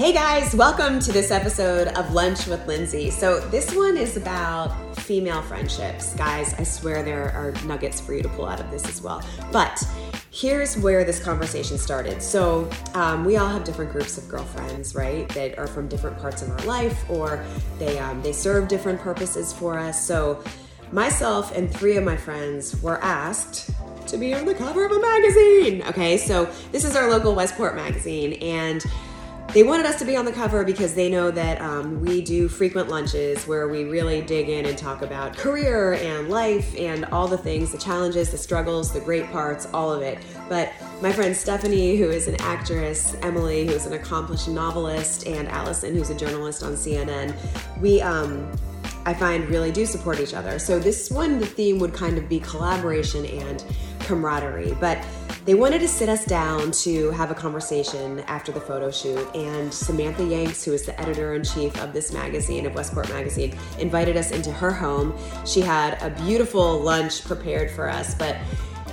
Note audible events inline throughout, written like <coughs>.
Hey guys, welcome to this episode of Lunch with Lindsay. So, this one is about female friendships. Guys, I swear there are nuggets for you to pull out of this as well. But here's where this conversation started. So, um, we all have different groups of girlfriends, right? That are from different parts of our life or they, um, they serve different purposes for us. So, myself and three of my friends were asked to be on the cover of a magazine. Okay, so this is our local Westport magazine, and they wanted us to be on the cover because they know that um, we do frequent lunches where we really dig in and talk about career and life and all the things the challenges, the struggles, the great parts, all of it. But my friend Stephanie, who is an actress, Emily, who is an accomplished novelist, and Alisyn, who's a journalist on CNN, we, um, I find, really do support each other. So this one, the theme would kind of be collaboration and camaraderie. But they wanted to sit us down to have a conversation after the photo shoot, and Samantha Yanks, who is the editor in chief of this magazine, of Westport Magazine, invited us into her home. She had a beautiful lunch prepared for us, but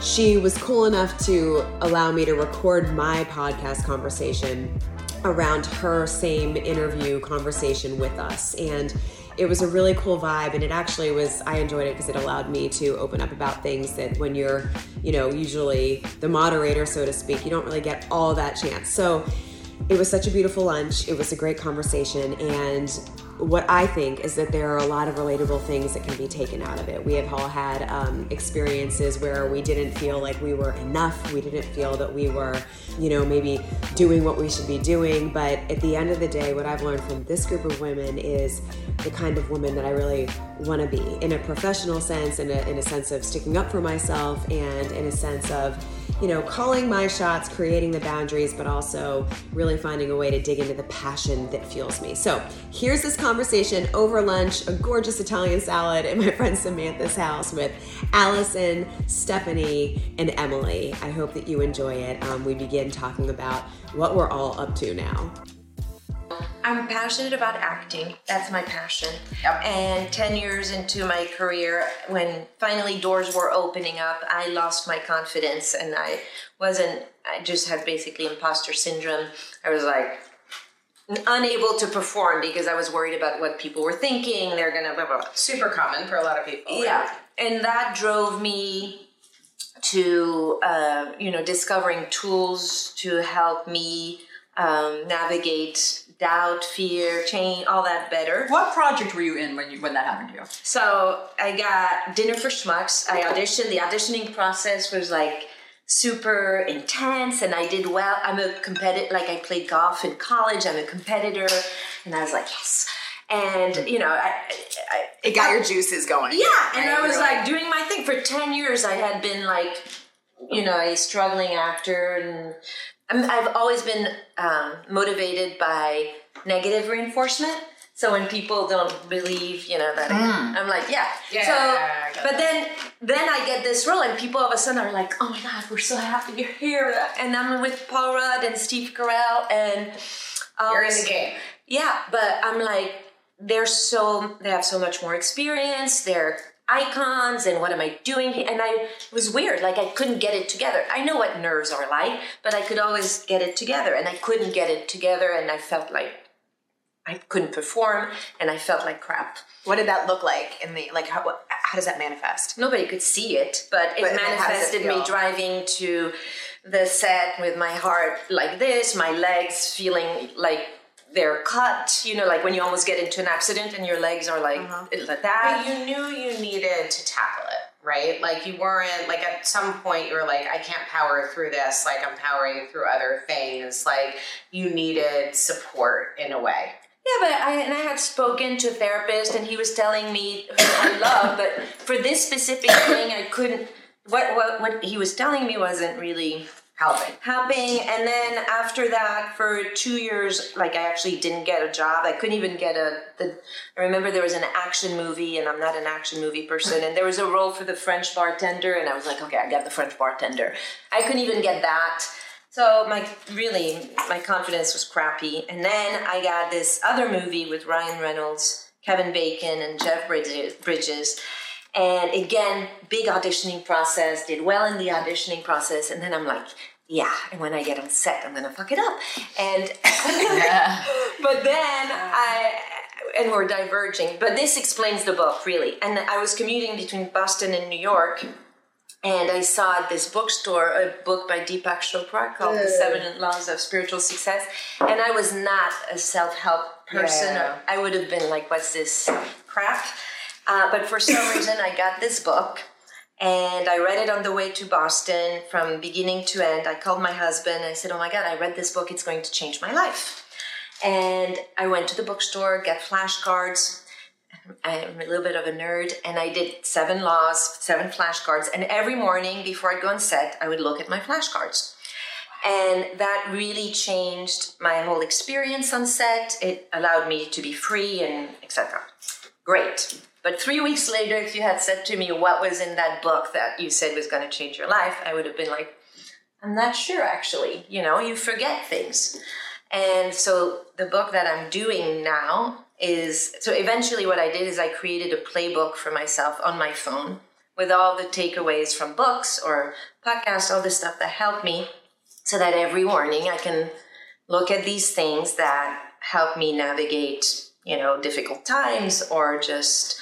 she was cool enough to allow me to record my podcast conversation around her same interview conversation with us. And it was a really cool vibe and it actually was i enjoyed it because it allowed me to open up about things that when you're you know usually the moderator so to speak you don't really get all that chance. So it was such a beautiful lunch. It was a great conversation and what I think is that there are a lot of relatable things that can be taken out of it. We have all had um, experiences where we didn't feel like we were enough. We didn't feel that we were, you know, maybe doing what we should be doing. But at the end of the day, what I've learned from this group of women is the kind of woman that I really want to be in a professional sense, in a, in a sense of sticking up for myself, and in a sense of, you know, calling my shots, creating the boundaries, but also really finding a way to dig into the passion that fuels me. So here's this conversation over lunch, a gorgeous Italian salad at my <laughs> friend Samantha's house with Alisyn, Stephanie, and Emily. I hope that you enjoy it. Um, we begin talking about what we're all up to now. I'm passionate about acting. That's my passion. Yep. And 10 years into my career, when finally doors were opening up, I lost my confidence and I wasn't, I just had basically imposter syndrome. I was like, unable to perform because I was worried about what people were thinking. They're gonna blah blah. blah. Super common for a lot of people. Yeah, and that drove me to uh, you know discovering tools to help me um, navigate doubt, fear, change, all that better. What project were you in when you when that happened to you? So I got Dinner for Schmucks. I auditioned. The auditioning process was like super intense and I did well. I'm a competitor, like I played golf in college. I'm a competitor. And I was like, yes. And, you know, I, I, It got your juices going. yeah, and right? I was like doing my thing for ten years. I had been like, you know, a struggling actor, and I'm, I've always been um, motivated by negative reinforcement. So when people don't believe, you know, that I'm like, yeah. Yeah, So, I but that. then then I get this role, and people all of a sudden are like, oh my god, we're so happy you're here, and I'm with Paul Rudd and Steve Carell, and all You're in the game. yeah, but I'm like, they're so they have so much more experience. They're icons, and what am I doing? And I it was weird. Like I couldn't get it together. I know what nerves are like, but I could always get it together, and I couldn't get it together, and I felt like I couldn't perform, and I felt like crap. What did that look like in the like? How what, how does that manifest? Nobody could see it, but it But does it manifested me driving to the set with my heart like this, my legs feeling like they're cut. You know, like when you almost get into an accident and your legs are like Uh-huh. like that. But you knew you needed to tackle it, right? Like you weren't like at some point you were like, I can't power through this. Like I'm powering through other things. Like you needed support in a way. Yeah, but I and I had spoken to a therapist, and he was telling me who I love, but for this specific thing, I couldn't. What what what he was telling me wasn't really Helping. helping. And then after that, for two years, like I actually didn't get a job. I couldn't even get a. The, I remember there was an action movie, and I'm not an action movie person. And there was a role for the French bartender, and I was like, okay, I got the French bartender. I couldn't even get that. So my really my confidence was crappy. And then I got this other movie with Ryan Reynolds, Kevin Bacon, and Jeff Bridges. And again, big auditioning process, did well in the auditioning process. And then I'm like, yeah, and when I get on set, I'm gonna fuck it up. And <laughs> but then I and we're diverging. But this explains the book really. And I was commuting between Boston and New York. And I saw at this bookstore a book by Deepak Chopra called The Seven Laws of Spiritual Success. And I was not a self help person. Yeah. I would have been like, what's this crap? Uh, but for some <coughs> reason, I got this book and I read it on the way to Boston from beginning to end. I called my husband and I said, Oh my God, I read this book. It's going to change my life. And I went to the bookstore, got flashcards. I'm a little bit of a nerd, and I did seven laws, seven flashcards. And every morning before I'd go on set, I would look at my flashcards. And that really changed my whole experience on set. It allowed me to be free and etc. Great. But three weeks later, if you had said to me what was in that book that you said was going to change your life, I would have been like, I'm not sure actually. You know, you forget things. And so the book that I'm doing now is so eventually what I did is I created a playbook for myself on my phone with all the takeaways from books or podcasts, all the stuff that helped me, so that every morning I can look at these things that help me navigate, you know, difficult times or just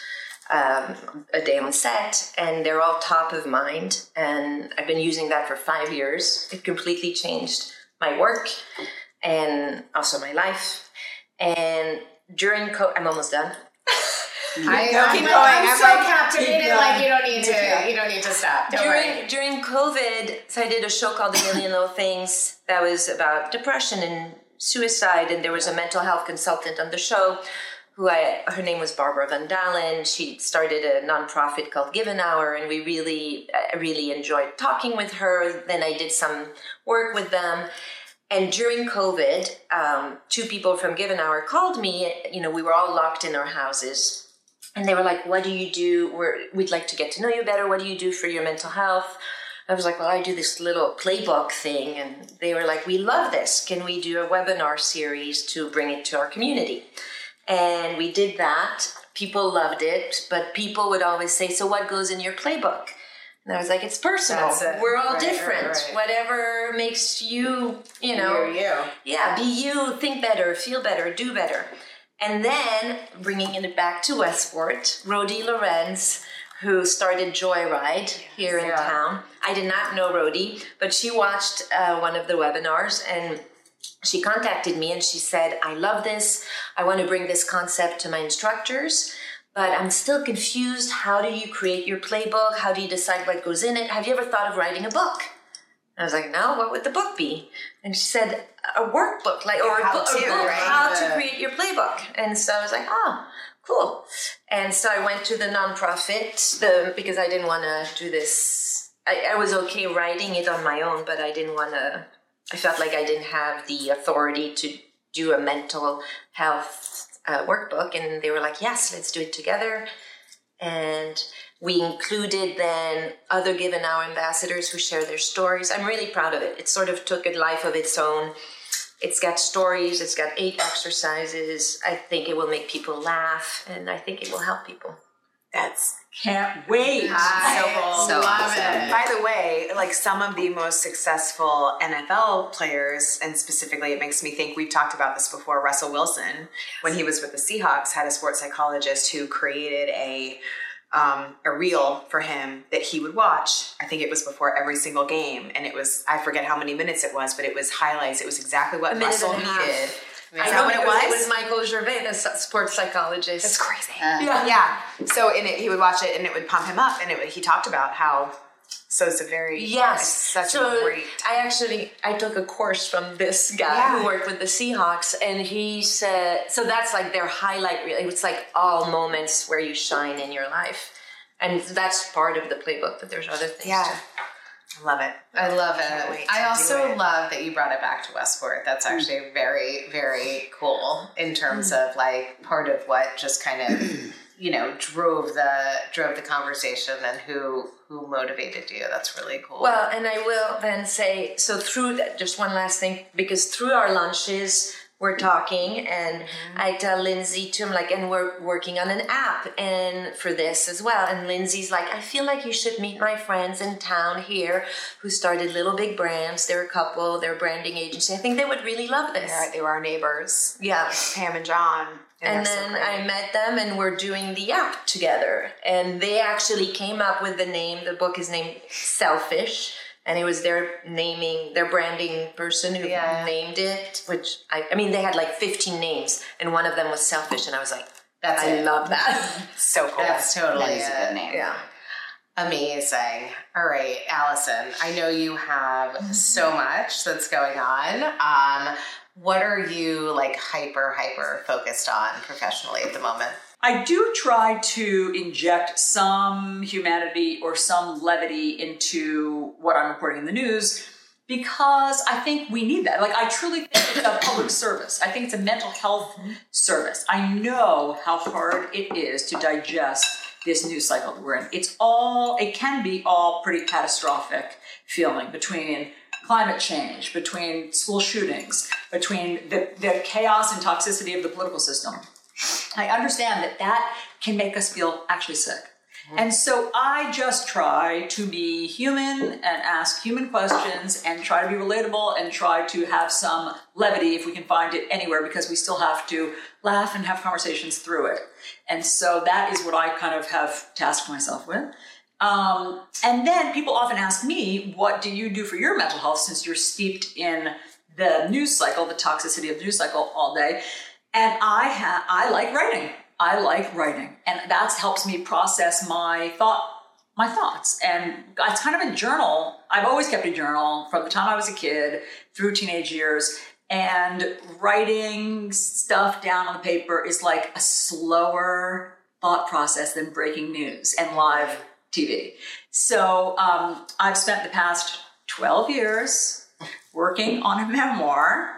um, a day on set, and they're all top of mind. And I've been using that for five years. It completely changed my work and also my life. And during COVID, I'm almost done. <laughs> I, going. I'm, Keep going. I'm I'm so like, captivated. keep Like you don't need to. Yeah. You don't need to stop. Don't worry. during during COVID, so I did a show called A Million Little Things that was about depression and suicide, and there was a mental health consultant on the show. Who I her name was Barbara Van Dahlen. She started a nonprofit called Give an Hour, and we really really enjoyed talking with her. Then I did some work with them. And during COVID, um, two people from Give an Hour called me. You know, we were all locked in our houses, and they were like, "What do you do? We're, we'd like to get to know you better. What do you do for your mental health?" I was like, "Well, I do this little playbook thing," and they were like, "We love this. Can we do a webinar series to bring it to our community?" And we did that. People loved it, but people would always say, "So what goes in your playbook?" And I was like, "It's personal. It. We're all Right, right, different. right. Whatever makes you, you know, You're you. yeah, be you, think better, feel better, do better. And then bringing it back to Westport, Rhodie Lorenz, who started Joyride here in Yeah. town. I did not know Rhodie, but she watched uh, one of the webinars and she contacted me and she said, I love this. I want to bring this concept to my instructors, but I'm still confused. How do you create your playbook? How do you decide what goes in it? Have you ever thought of writing a book? I was like, no, what would the book be? And she said, a workbook, like, or a book, a book right? how to create your playbook. And so I was like, oh, cool. And so I went to the nonprofit the, because I didn't want to do this. I, I was okay writing it on my own, but I didn't want to, I felt like I didn't have the authority to do a mental health uh, workbook. And they were like, yes, let's do it together. And we included then other Give an Hour ambassadors who share their stories. I'm really proud of it. It sort of took a life of its own. It's got stories, it's got eight exercises. I think it will make people laugh, and I think it will help people. That's Can't wait. I So love awesome. it. By the way, like some of the most successful NFL players, and specifically, it makes me think we've talked about this before. Russell Wilson, when he was with the Seahawks, had a sports psychologist who created a um, a reel for him that he would watch. I think it was before every single game, and it was I forget how many minutes it was, but it was highlights. It was exactly what Russell and half. needed. I Is know that what it was? It was Michael Gervais, the sports psychologist. That's crazy. Uh, yeah. Yeah. So in it, he would watch it, and it would pump him up, and it he talked about how. So it's a very Yes, it's such so a great. I actually I took a course from this guy Yeah. who worked with the Seahawks, and he said so that's like their highlight reel. It's like all moments where you shine in your life, and that's part of the playbook. But there's other things. Yeah. too. Love it. I love it. I also it. love that you brought it back to Westport. That's actually very, very cool in terms of like part of what just kind of <clears throat> you know drove the drove the conversation and who who motivated you. That's really cool. Well, and I will then say so through that, just one last thing because through our lunches we're talking and mm-hmm. I tell Lindsay to him like and we're working on an app and for this as well. And Lindsay's like I feel like you should meet my friends in town here who started Little Big Brands. They're a couple. They're a branding agency. I think they would really love this. Yeah, they were our neighbors. Yeah. Pam and John. And, and then so I met them and we're doing the app together. And they actually came up with the name. The book is named Selfish and it was their naming their branding person who yeah. named it which I, I mean they had like 15 names and one of them was selfish and i was like that's i it. love that <laughs> so cool that's totally that a good name yeah Amazing. All right, Alisyn, I know you have so much that's going on. Um, what are you like hyper, hyper focused on professionally at the moment? I do try to inject some humanity or some levity into what I'm reporting in the news because I think we need that. Like, I truly think it's a public service. I think it's a mental health service. I know how hard it is to digest this news cycle that we're in. It's all, it can be all pretty catastrophic feeling between climate change, between school shootings, between the, the chaos and toxicity of the political system I understand that that can make us feel actually sick. And so I just try to be human and ask human questions and try to be relatable and try to have some levity if we can find it anywhere because we still have to laugh and have conversations through it. And so that is what I kind of have tasked myself with. Um, and then people often ask me, what do you do for your mental health since you're steeped in the news cycle, the toxicity of the news cycle all day? And I have I like writing. I like writing, and that helps me process my thought my thoughts. And it's kind of a journal. I've always kept a journal from the time I was a kid through teenage years. And writing stuff down on the paper is like a slower thought process than breaking news and live TV. So um, I've spent the past 12 years working on a memoir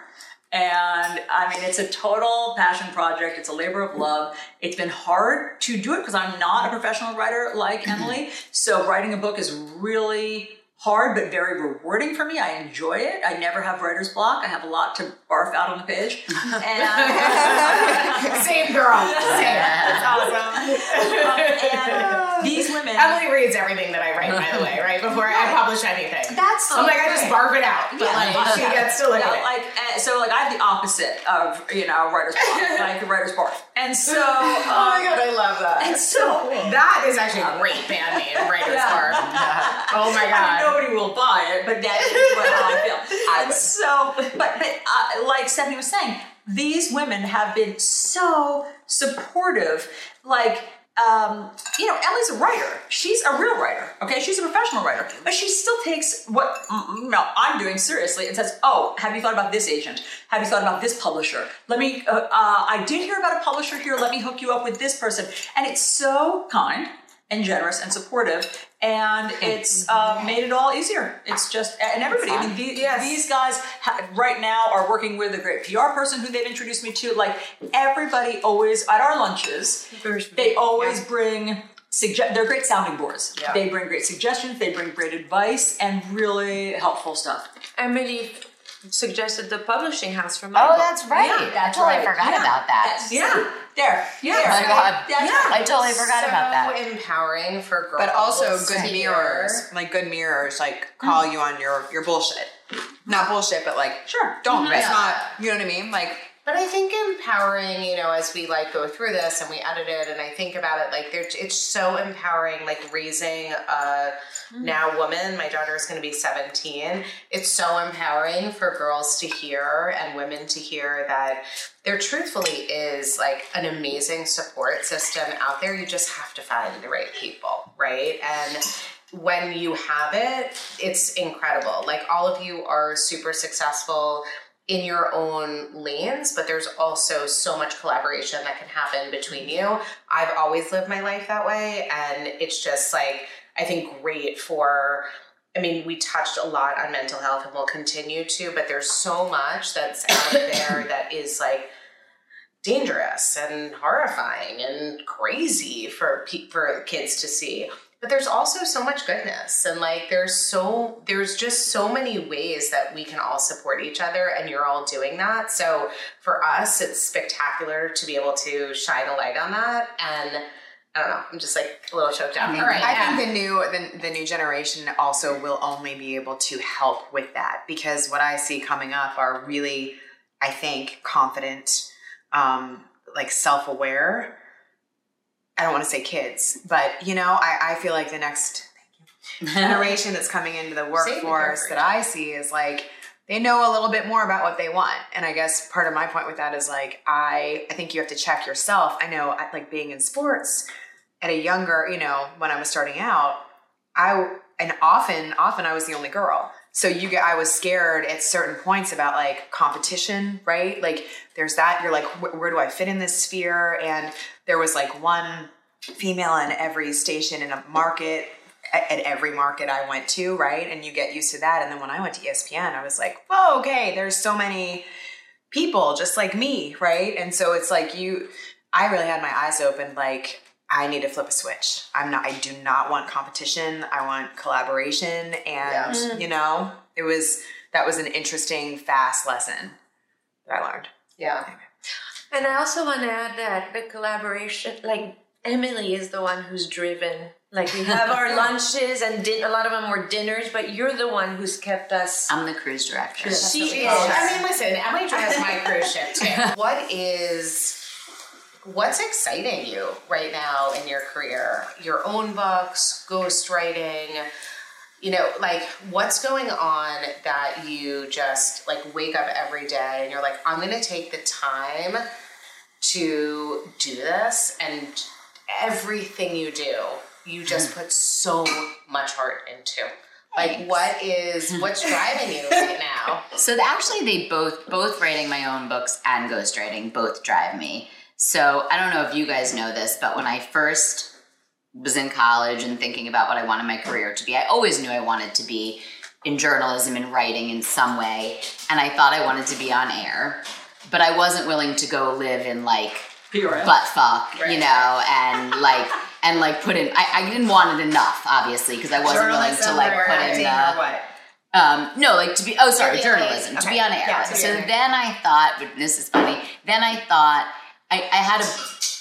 and I mean, it's a total passion project. It's a labor of love. It's been hard to do it because I'm not a professional writer like. Emily. <clears throat> So writing a book is really hard but very rewarding for me. I enjoy it. I never have writer's block. I have a lot to barf out on the page. And <laughs> same girl. <laughs> Same. That's awesome. Um, <laughs> and these women. Emily reads everything that I write, by the way, right before I publish anything. That's so I'm like, I just barf it out, but yeah. like she gets to look at it. Like, uh, so like I have the opposite of you know writer's block, like writer's barf. And so, um, oh my god, I love that. And so, that is actually a great band name, writer's yeah. barf. Oh my god nobody will buy it, but that is what I feel. <laughs> And so, but but uh, like Stephanie was saying, these women have been so supportive. Like, um, you know, Ellie's a writer. She's a real writer. Okay, she's a professional writer, but she still takes what you know I'm doing seriously and says, "Oh, have you thought about this agent? Have you thought about this publisher? Let me. Uh, uh, I did hear about a publisher here. Let me hook you up with this person." And it's so kind and generous and supportive and it's uh, made it all easier. It's just and everybody i mean these, yes. these guys ha- right now are working with a great pr person who they've introduced me to. Like everybody always at our lunches they always yeah. bring suggest they're great sounding boards. Yeah. they bring great suggestions they bring great advice and really helpful stuff. Emily suggested the publishing house for my oh book. that's right yeah, that's i totally right. forgot yeah. about that yeah there. Yeah. Oh my God. Yeah. I totally forgot so about that. empowering for girls. But also good mirrors. Like good mirrors, like call mm-hmm. you on your your bullshit. Not bullshit, but like sure. Don't. Mm-hmm. It's yeah. not you know what I mean? Like but I think empowering, you know, as we like go through this and we edit it and I think about it, like it's so empowering, like raising a mm. now woman. My daughter is going to be 17. It's so empowering for girls to hear and women to hear that there truthfully is like an amazing support system out there. You just have to find the right people, right? And when you have it, it's incredible. Like all of you are super successful in your own lanes, but there's also so much collaboration that can happen between you. I've always lived my life that way, and it's just like, I think, great for. I mean, we touched a lot on mental health and we'll continue to, but there's so much that's out <coughs> there that is like dangerous and horrifying and crazy for for kids to see. But there's also so much goodness and like there's so there's just so many ways that we can all support each other and you're all doing that so for us it's spectacular to be able to shine a light on that and I don't know. I'm just like a little choked up. All right. I yeah. think the new the, the new generation also will only be able to help with that because what I see coming up are really, I think, confident, um, like self aware. I don't want to say kids, but you know, I, I feel like the next generation that's coming into the <laughs> workforce that I see is like they know a little bit more about what they want. And I guess part of my point with that is like I I think you have to check yourself. I know I- like being in sports at a younger, you know, when I was starting out, I and often often I was the only girl. So you get I was scared at certain points about like competition, right? Like there's that you're like wh- where do I fit in this sphere and there was like one female in every station in a market at, at every market I went to, right? And you get used to that and then when I went to ESPN, I was like, "Whoa, okay, there's so many people just like me, right?" And so it's like you I really had my eyes open like I need to flip a switch. I'm not I do not want competition. I want collaboration and you know, it was that was an interesting fast lesson that I learned. Yeah. And I also want to add that the collaboration, like Emily is the one who's driven. Like we have our <laughs> lunches and din- a lot of them were dinners, but you're the one who's kept us. I'm the cruise director. She is. I mean, listen, Emily drives my cruise ship too. <laughs> What is what's exciting you right now in your career? Your own books, ghostwriting, you know, like what's going on that you just like wake up every day and you're like, I'm gonna take the time to do this and everything you do, you just hmm. put so much heart into. Like what is what's driving you right now? <laughs> So actually, they both both writing my own books and ghostwriting both drive me. So I don't know if you guys know this, but when I first was in college and thinking about what I wanted my career to be, I always knew I wanted to be in journalism and writing in some way, and I thought I wanted to be on air, but I wasn't willing to go live in like butt fuck, you know, and like and like put in. I, I didn't want it enough, obviously, because I wasn't willing to like put in the. Um, no, like to be. Oh, sorry, journalism on to be on air. Yeah, so then I thought, but this is funny. Then I thought I, I had a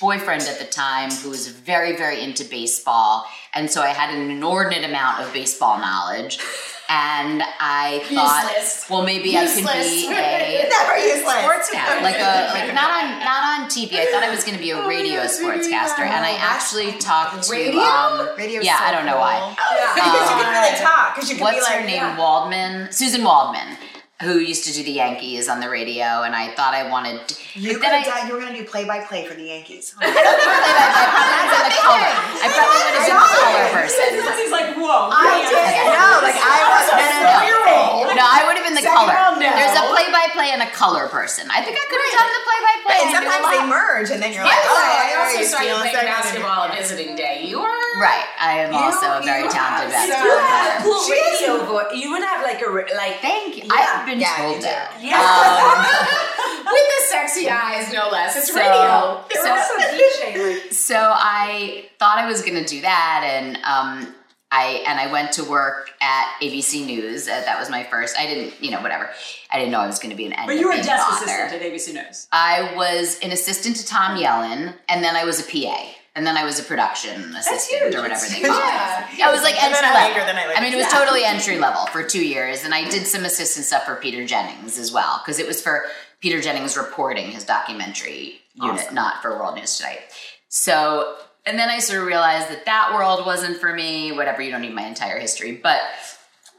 boyfriend at the time who was very, very into baseball, and so I had an inordinate amount of baseball knowledge. <laughs> And I thought, Useless. well, maybe I could be a <laughs> Never useless. sportscaster, like a <laughs> like not on not on TV. I thought I was going to be a radio sportscaster, and I actually talked to Radio? um, Radio's yeah, so I don't know why. because you can really talk. Because you can What's be like, her name? yeah. Waldman, Suzyn Waldman, who used to do the Yankees on the radio, and I thought I wanted. You, but then I, done- you were going <laughs> to do play by play for the Yankees. I probably would have been the color. I probably would have been the color person. He's like, whoa. I did. No, like I was. No, no, no. No, I would have been the color. round. There's a play-by-play and a color person. I think I could have done the play-by-play. And sometimes they merge, and then you're like, Oh, I also you're saw you stealing playing second. basketball at visiting day. You are Right. I am also a very talented have basketball You have player. a <laughs> cool radio voice. You would have like a like. Thank you. Yeah. I've been Yeah, told that. Yeah. Um, <laughs> with the sexy eyes, no less. It's So- radio. You're so- also DJ. Like, so I thought I was going to do that, and um, I and I went to work at ABC News. Uh, that was my first. I didn't, you know, whatever. I didn't know I was going to be an. end But you were a desk assistant at ABC News. I was an assistant to Tom Yellin, and then I was a PA, and then I was a production assistant huge. or whatever they call Yeah. it. Yeah, it was like entry level. like I I mean, it was totally entry level for two years, and I did some assistant stuff for Peter Jennings as well because it was for Peter Jennings reporting his documentary unit, not for World News Tonight. So, and then I sort of realized that that world wasn't for me. Whatever, you don't need my entire history, but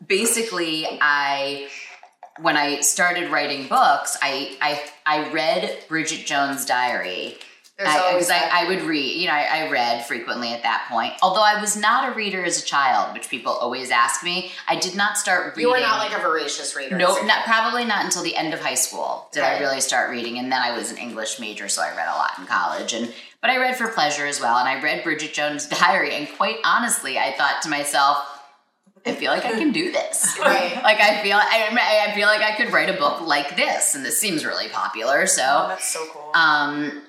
basically, I when I started writing books, I I I read Bridget Jones' Diary. Because I, that. I, would read, you know, I, I read frequently at that point. Although I was not a reader as a child, which people always ask me. I did not start reading. You were not like a voracious reader. No, not, probably not until the end of high school did I really start reading, and then I was an English major, so I read a lot in college. And but I read for pleasure as well, and I read Bridget Jones' <laughs> Diary. And quite honestly, I thought to myself, I feel like I can do this. <laughs> Right. <laughs> Like I feel, I, I feel like I could write a book like this, and this seems really popular. So Oh, that's so cool. um,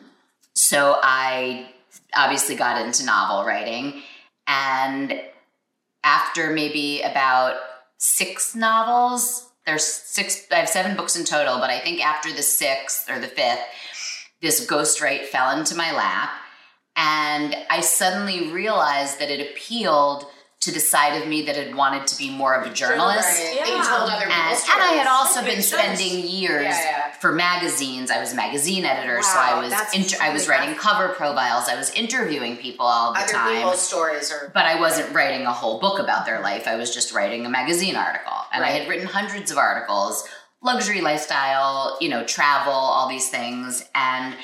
so I obviously got into novel writing, And after maybe about six novels, there's six, I have seven books in total, but I think after the sixth or the fifth, this ghostwrite fell into my lap. And I suddenly realized that it appealed to the side of me that had wanted to be more of a journalist. Right. They told other And, people's and I had also been makes sense. spending years Yeah, yeah. for magazines. I was a magazine editor, so I was that's inter- I was really writing cover profiles. I was interviewing people all the Other time. people's stories are But I wasn't writing a whole book about their life. I was just writing a magazine article. And I had written hundreds of articles, luxury lifestyle, you know, travel, all these things. And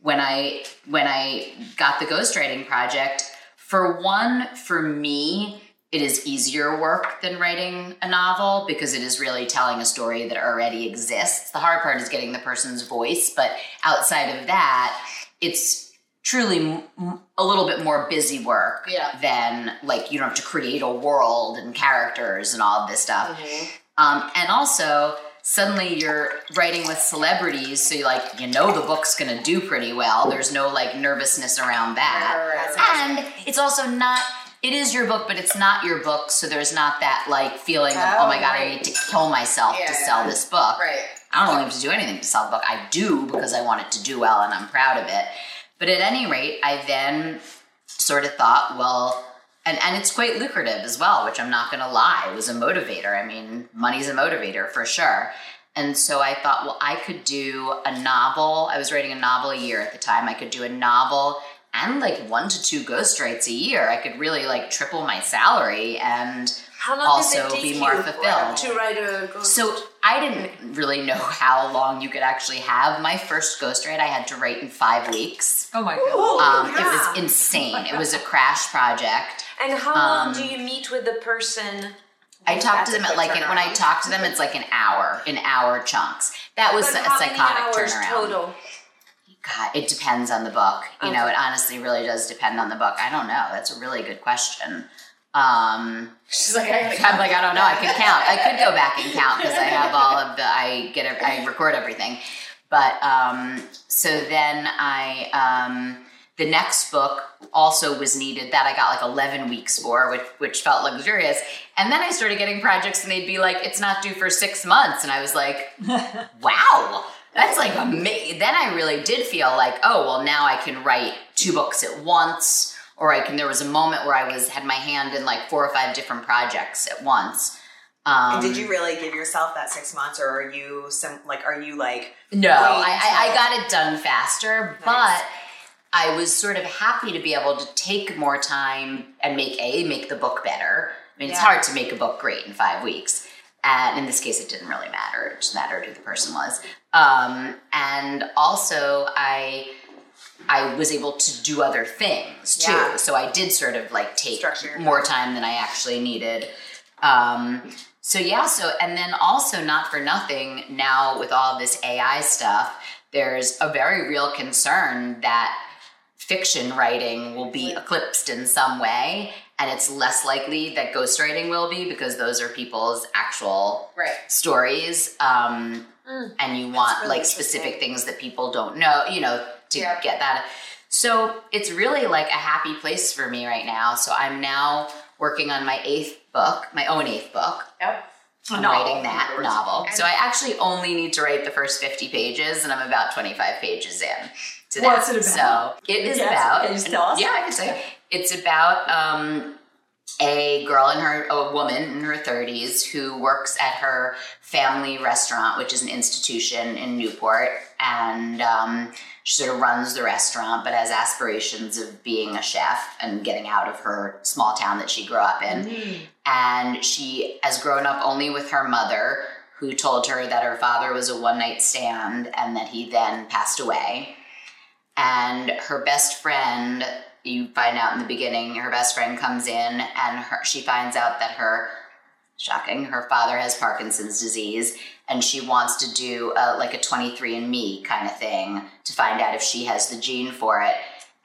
when I when I got the ghostwriting project, for one, for me, it is easier work than writing a novel because it is really telling a story that already exists. The hard part is getting the person's voice, but outside of that, it's truly a little bit more busy work Yeah. than like you don't have to create a world and characters and all of this stuff. Mm-hmm. Um, and also, suddenly you're writing with celebrities, so you like you know the book's gonna do pretty well. There's no like nervousness around that, Right, right, and it's also not. It is your book, but it's not your book, so there's not that like feeling of oh, Oh, my god, I need to kill myself Yeah, to sell this book. right. I don't really have to do anything to sell the book. I do because I want it to do well and I'm proud of it. But at any rate, I then sort of thought, well, and, and it's quite lucrative as well, which I'm not going to lie. It was a motivator. I mean, money's a motivator for sure. And so I thought, well, I could do a novel. I was writing a novel a year at the time. I could do a novel and like one to two ghostwrites a year. I could really like triple my salary and also does it take be more fulfilled. to write a ghost? So I didn't really know how long you could actually have. My first ghostwrite I had to write in five weeks. Oh my god. Um, It was insane. It was a crash project. and how um, long do you meet with the person? I talk to them at like an, when I talk to them, it's like an hour, an hour chunks. That was But a how many psychotic hours turnaround. total? God, it depends on the book. You know, it honestly really does depend on the book. I don't know. That's a really good question. Um, She's like, I I'm like, I don't know. I could count. I could go back and count because I have all of the. I get. ev- I record everything. But um, so then I. Um, the next book also was needed that I got like 11 weeks for, which which felt luxurious. And then I started getting projects, and they'd be like, "It's not due for six months," and I was like, <laughs> "Wow." That's like amazing. Then I really did feel like, oh well, now I can write two books at once, or I can. There was a moment where I was had my hand in like four or five different projects at once. Um, And did you really give yourself that six months, or are you some like? Are you like? No, I, I, I got it done faster, but I was sort of happy to be able to take more time and make a make the book better. I mean, it's Yeah. hard to make a book great in five weeks, and in this case, it didn't really matter. It just mattered who the person was. Um, and also, I I was able to do other things too. Yeah. So I did sort of like take Structure more time than I actually needed. Um, so yeah, so and then also not for nothing, now with all this AI stuff, there's a very real concern that fiction writing will be eclipsed in some way, and it's less likely that ghostwriting will be because those are people's actual Right. stories. Um, and you want really like specific things that people don't know, you know, to Yeah. get that. So it's really like a happy place for me right now. So I'm now working on my eighth book, my own eighth book. Yep. Novel, writing that novel. So I actually only need to write the first 50 pages, and I'm about 25 pages in to that. What's it about? So it is Yes, about. can you tell us? Yeah, I can say. It's about um, a girl in her, a woman in her 30s who works at her family restaurant, which is an institution in Newport, and um, she sort of runs the restaurant, but has aspirations of being a chef and getting out of her small town that she grew up in. And she has grown up only with her mother, who told her that her father was a one night stand and that he then passed away. And her best friend, you find out in the beginning, her best friend comes in and her, she finds out that her, shocking, her father has Parkinson's disease and she wants to do a, like a 23andMe kind of thing to find out if she has the gene for it.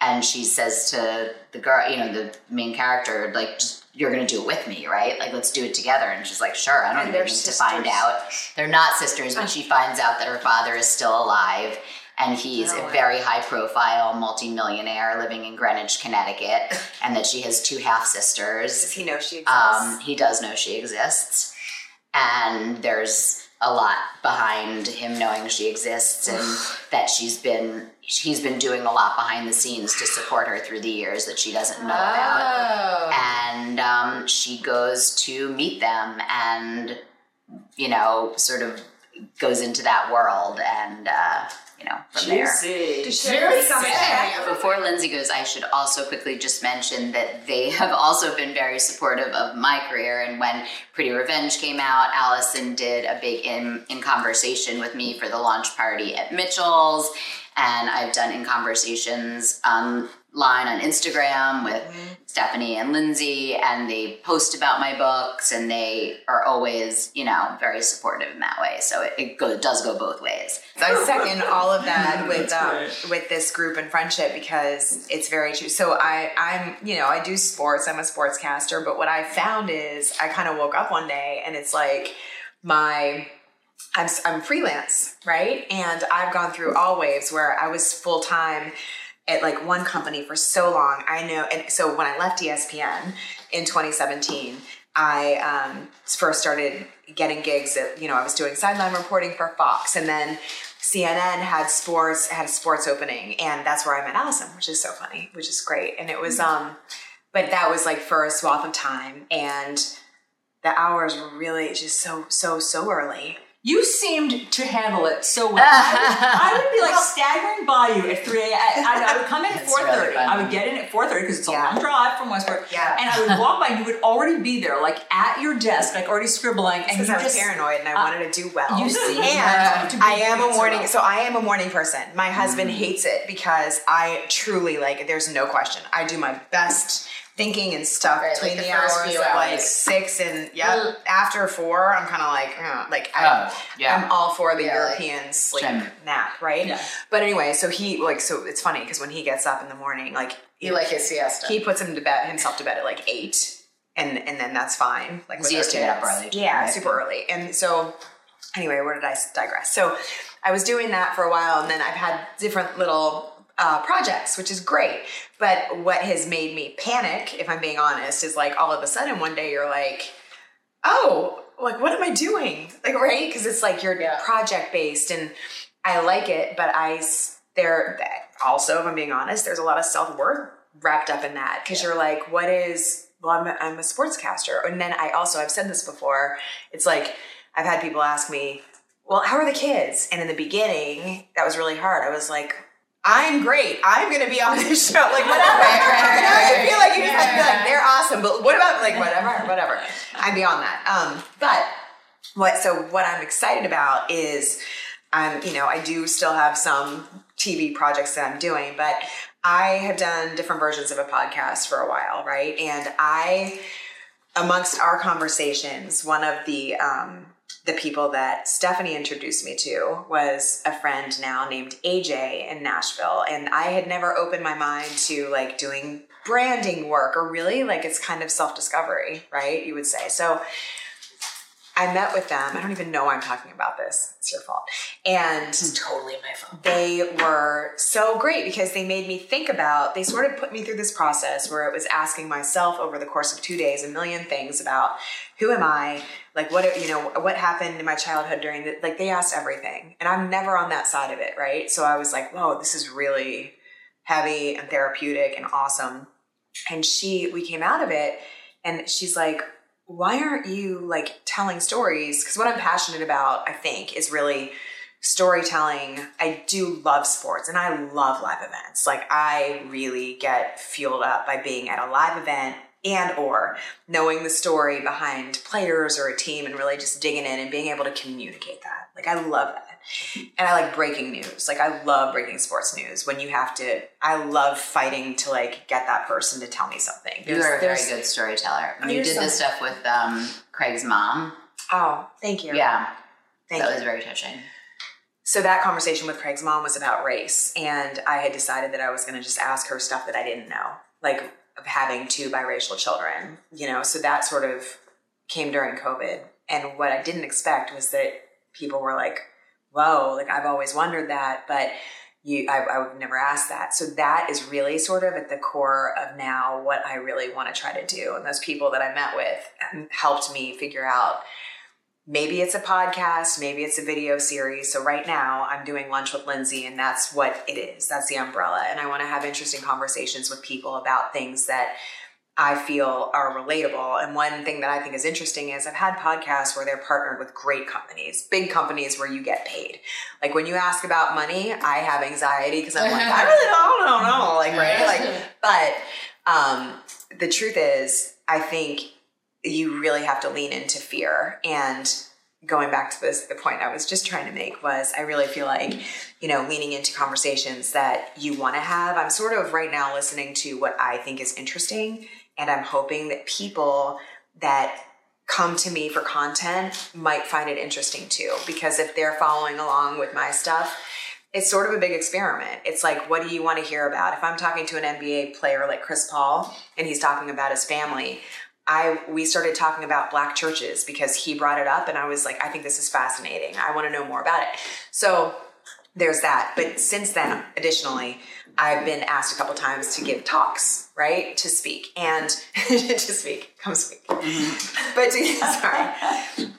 And she says to the girl, you know, the main character, like, just, you're going to do it with me, right? Like, let's do it together. And she's like, sure, I don't even need to find out. They're not sisters, but she finds out that her father is still alive. and he's a very high profile multimillionaire living in Greenwich, Connecticut, and that she has two half sisters. Does he know she exists? Um, he does know she exists, and there's a lot behind him knowing she exists, and <sighs> that she's been he's been doing a lot behind the scenes to support her through the years that she doesn't know about. And um, she goes to meet them, and you know, sort of goes into that world, and uh, you know, from there. Juicy. Does she ever become a? Before Lindsay goes, I should also quickly just mention that they have also been very supportive of my career. And when Pretty Revenge came out, Alisyn did a big in in conversation with me for the launch party at Mitchell's, and I've done in conversations online on Instagram with Stephanie and Lindsay, and they post about my books, and they are always, you know, very supportive in that way. So it, it go, does go both ways. So I second all of <laughs> that with um, with this group and friendship because it's very true. So I I'm you know I do sports. I'm a sportscaster, but what I found is I kind of woke up one day and it's like my I'm I'm freelance, right? And I've gone through all waves where I was full time at like one company for so long. I know, and so when I left ESPN in 2017, I um, first started getting gigs. At, you know, I was doing sideline reporting for Fox, and then CNN had sports had a sports opening, and that's where I met Alisyn, which is so funny, which is great. And it was, um, but that was like for a swath of time, and the hours were really just so so so early. You seemed to handle it so well. I <laughs> would, I would be like staggering by you at 3 a.m. I, I would come in at <laughs> 4.30. really. I would get in at 4.30 because it's a Yeah. long drive from Westport. Yeah. And I would walk by and you would already be there, like at your desk, like already scribbling. And because I was just, paranoid and I uh, wanted to do well. you see, and to be I am a morning. well. So I am a morning person. My husband hates it because I truly like. There's no question. I do my best thinking and stuff Right, between like the, the first hours few of like six and yeah. After four, I'm kind of like, uh, like I, Oh, yeah. I'm all for the Yeah, like- European sleep Same. nap, right? Yeah. But anyway, so he like so it's funny because when he gets up in the morning, like he like his siesta. he puts him to bed himself to bed at like eight and and then that's fine like with he our to get up early, yeah right? super early and so anyway where did i digress so i was doing that for a while and then i've had different little uh, projects which is great. But what has made me panic if i'm being honest is like all of a sudden one day you're like oh like what am i doing? Like right? Because it's like you're Yeah. project based and i like it but I, there also if i'm being honest there's a lot of self-worth wrapped up in that. Because you're like what is well I'm a, I'm a sportscaster. And then i also i've said this before it's like i've had people ask me well how are the kids? And in the beginning that was really hard. I was like I'm great. I'm gonna be on this show. Like whatever. <laughs> right, You know, I right. feel like you just be like, they're awesome. But what about like whatever, whatever. I'm beyond that. Um, but what so what I'm excited about is I'm, you know, I do still have some TV projects that I'm doing, but I have done different versions of a podcast for a while, right? And I amongst our conversations, one of the um, the people that Stephanie introduced me to was a friend now named AJ in Nashville, and I had never opened my mind to like doing branding work or really like it's kind of self discovery, right? You would say so. I met with them. I don't even know why I'm talking about this. It's your fault. And totally my fault. they were so great because they made me think about they sort of put me through this process where it was asking myself over the course of two days a million things about who am i like what you know what happened in my childhood during the like they asked everything and i'm never on that side of it right so i was like whoa this is really heavy and therapeutic and awesome and she we came out of it and she's like why aren't you like telling stories? Because what i'm passionate about i think is really storytelling. I do love sports and i love live events. Like i really get fueled up by being at a live event and or knowing the story behind players or a team and really just digging in and being able to communicate that. Like i love that and i like breaking news like i love breaking sports news when you have to i love fighting to like get that person to tell me something You're a very good storyteller. When you did so- this stuff with um, Craig's mom. oh thank you Yeah, thank that you was very touching. so that conversation with Craig's mom was about race, and I had decided that I was going to just ask her stuff that I didn't know, like of having two biracial children, you know. So that sort of came during COVID, and what I didn't expect was that people were like, "Whoa!" Like I've always wondered that, but you I, I would never ask that. So that is really sort of at the core of now what i really want to try to do. And those people that i met with helped me figure out maybe it's a podcast maybe it's a video series. So right now i'm doing lunch with lindsay and that's what it is. That's the umbrella. And i want to have interesting conversations with people about things that I feel are relatable. And one thing that I think is interesting is I've had podcasts where they're partnered with great companies, big companies where you get paid. Like when you ask about money, I have anxiety because I'm like, I <laughs> really don't, don't know, like right, like. But um, the truth is, I think you really have to lean into fear and going back to this the point i was just trying to make was i really feel like you know leaning into conversations that you want to have i'm sort of right now listening to what i think is interesting and I'm hoping that people that come to me for content might find it interesting too. Because if they're following along with my stuff, it's sort of a big experiment. It's like, what do you want to hear about? If I'm talking to an NBA player like Chris Paul and he's talking about his family, I we started talking about black churches because he brought it up and I was like, I think this is fascinating. I want to know more about it. So there's that. But since then, additionally, I've been asked a couple times to give talks, right? To speak and <laughs> to speak. Come speak. Mm-hmm. But to, <laughs> sorry.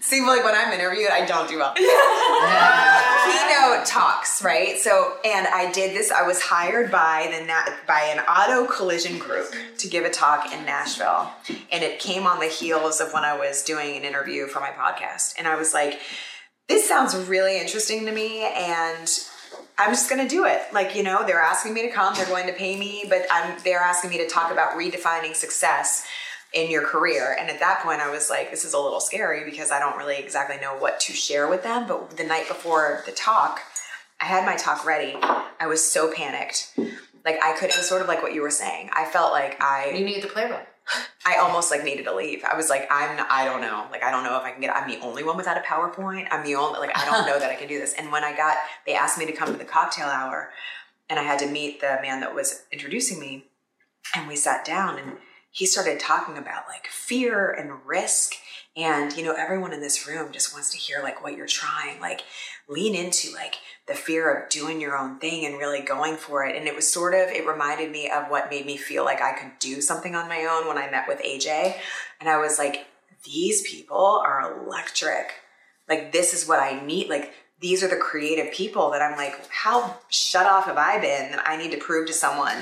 Seems like when I'm interviewed, I don't do well. <laughs> Keynote talks, right? So, and I did this. I was hired by the by an auto collision group to give a talk in Nashville, and it came on the heels of when I was doing an interview for my podcast, and I was like, "This sounds really interesting to me," and I'm just going to do it. Like, you know, they're asking me to come, they're going to pay me, but I'm they're asking me to talk about redefining success in your career. And at that point I was like, this is a little scary because I don't really exactly know what to share with them, but the night before the talk, I had my talk ready. I was so panicked. Like I could it was sort of like what you were saying. I felt like I You need the playbook. I almost like needed to leave. I was like, I'm, not, I don't know. Like, I don't know if I can get, I'm the only one without a PowerPoint. I'm the only, like, I don't know that I can do this. And when I got, they asked me to come to the cocktail hour and I had to meet the man that was introducing me. And we sat down and he started talking about like fear and risk. And, you know, everyone in this room just wants to hear like what you're trying. Like, lean into like the fear of doing your own thing and really going for it. And it was sort of, it reminded me of what made me feel like I could do something on my own when I met with AJ. And I was like, these people are electric. Like, this is what I need. Like, these are the creative people that I'm like, how shut off have I been that I need to prove to someone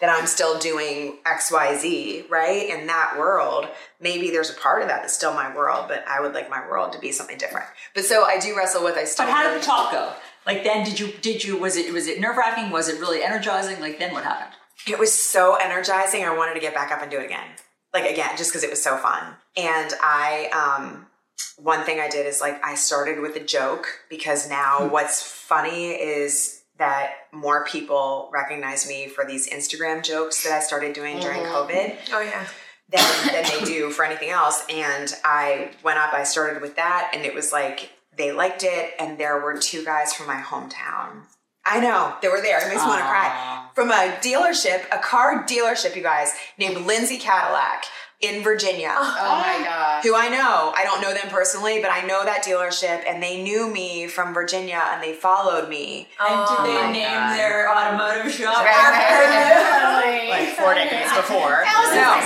that I'm still doing XYZ, right? In that world, maybe there's a part of that that's still my world, but I would like my world to be something different. But so I do wrestle with I still But how did the talk go? Like then did you did you was it was it nerve wracking? Was it really energizing? Like then what happened? It was so energizing. I wanted to get back up and do it again. Like again, just because it was so fun. And I um one thing I did is like I started with a joke because now hmm. what's funny is that more people recognize me for these Instagram jokes that I started doing during mm-hmm. COVID. Oh yeah. Than, than they do for anything else. And I went up, I started with that, and it was like they liked it, and there were two guys from my hometown. I know, they were there. It makes me want to cry. From a dealership, a car dealership, you guys, named Lindsay Cadillac in Virginia. Oh my god. Who I know. I don't know them personally, but I know that dealership and they knew me from Virginia and they followed me. And did they oh name god. their automotive shop? after like four decades before. no.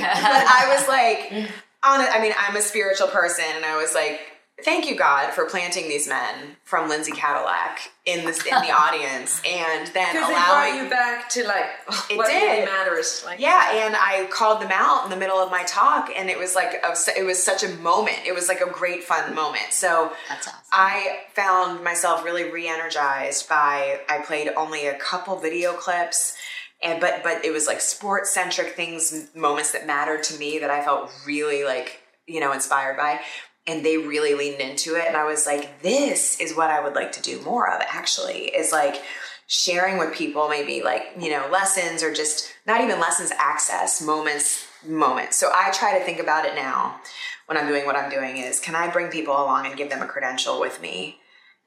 but I was like on I mean, I'm a spiritual person and I was like thank you God for planting these men from Lindsay Cadillac in this in the <laughs> audience, and then allowing you back to like it what did. really matters. Like yeah, and I called them out in the middle of my talk, and it was like a, it was such a moment. It was like a great fun moment. So awesome. I found myself really re-energized by I played only a couple video clips. And, but but it was like sports centric things moments that mattered to me that I felt really like you know inspired by and they really leaned into it and i was like this is what i would like to do more of actually is like sharing with people maybe like you know lessons or just not even lessons access moments moments. So i try to think about it now when i'm doing what i'm doing is can i bring people along and give them a credential with me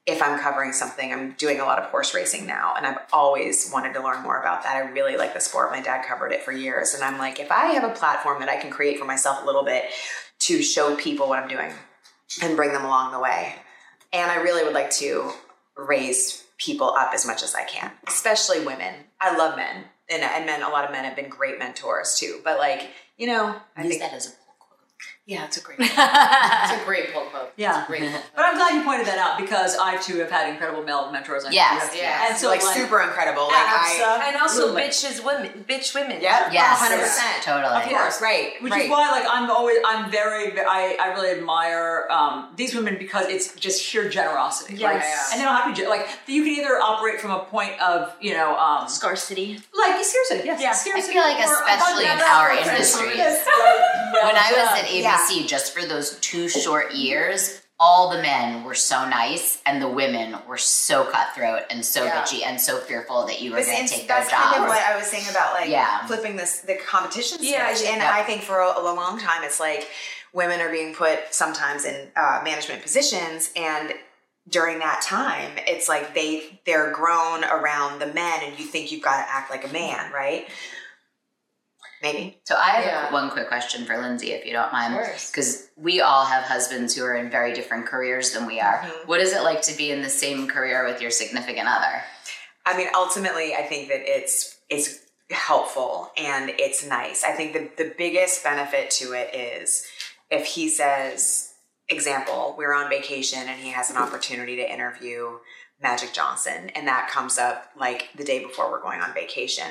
if i'm covering something? I'm doing a lot of horse racing now and i've always wanted to learn more about that. I really like the sport. My dad covered it for years and i'm like if i have a platform that i can create for myself a little bit to show people what i'm doing and bring them along the way. And I really would like to raise people up as much as I can, especially women. I love men, and, and men. A lot of men have been great mentors too. But like you know, I Use think that as a Yeah, it's a great. <laughs> it's a great pull quote. Yeah. It's a great pull But I'm glad you pointed that out because I too have had incredible male mentors. I Yes, think. yes. And so like, like, super incredible. Like I, And also Absolutely. bitches women, bitch women. yeah, Yes. hundred percent, Totally. Of course. right, Which right. is why, like, I'm always, I'm very, I, I really admire um, these women because it's just sheer generosity. Like, Yes. and they don't have to, ge- like, you can either operate from a point of, you know, um, Scarcity. like scarcity, yes, Yeah. scarcity. I feel like especially in our industry. yes, <laughs> when I was at Yeah. ABC, just for those two short years, all the men were so nice and the women were so cutthroat and so Yeah. bitchy and so fearful that you were But going to take their that's kind of what I was saying about like Yeah. flipping this the competition Yeah, switch. yeah. and Yep. I think for a, a long time it's like women are being put sometimes in uh, management positions and during that time it's like they they're grown around the men and you think you've got to act like a man right maybe So I have Yeah. one quick question for Lindsay, if you don't mind, because we all have husbands who are in very different careers than we are. Mm-hmm. What is it like to be in the same career with your significant other? I mean, ultimately, I think that it's it's helpful and it's nice. I think the the biggest benefit to it is if he says, example, we're on vacation and he has an opportunity to interview Magic Johnson, and that comes up like the day before we're going on vacation.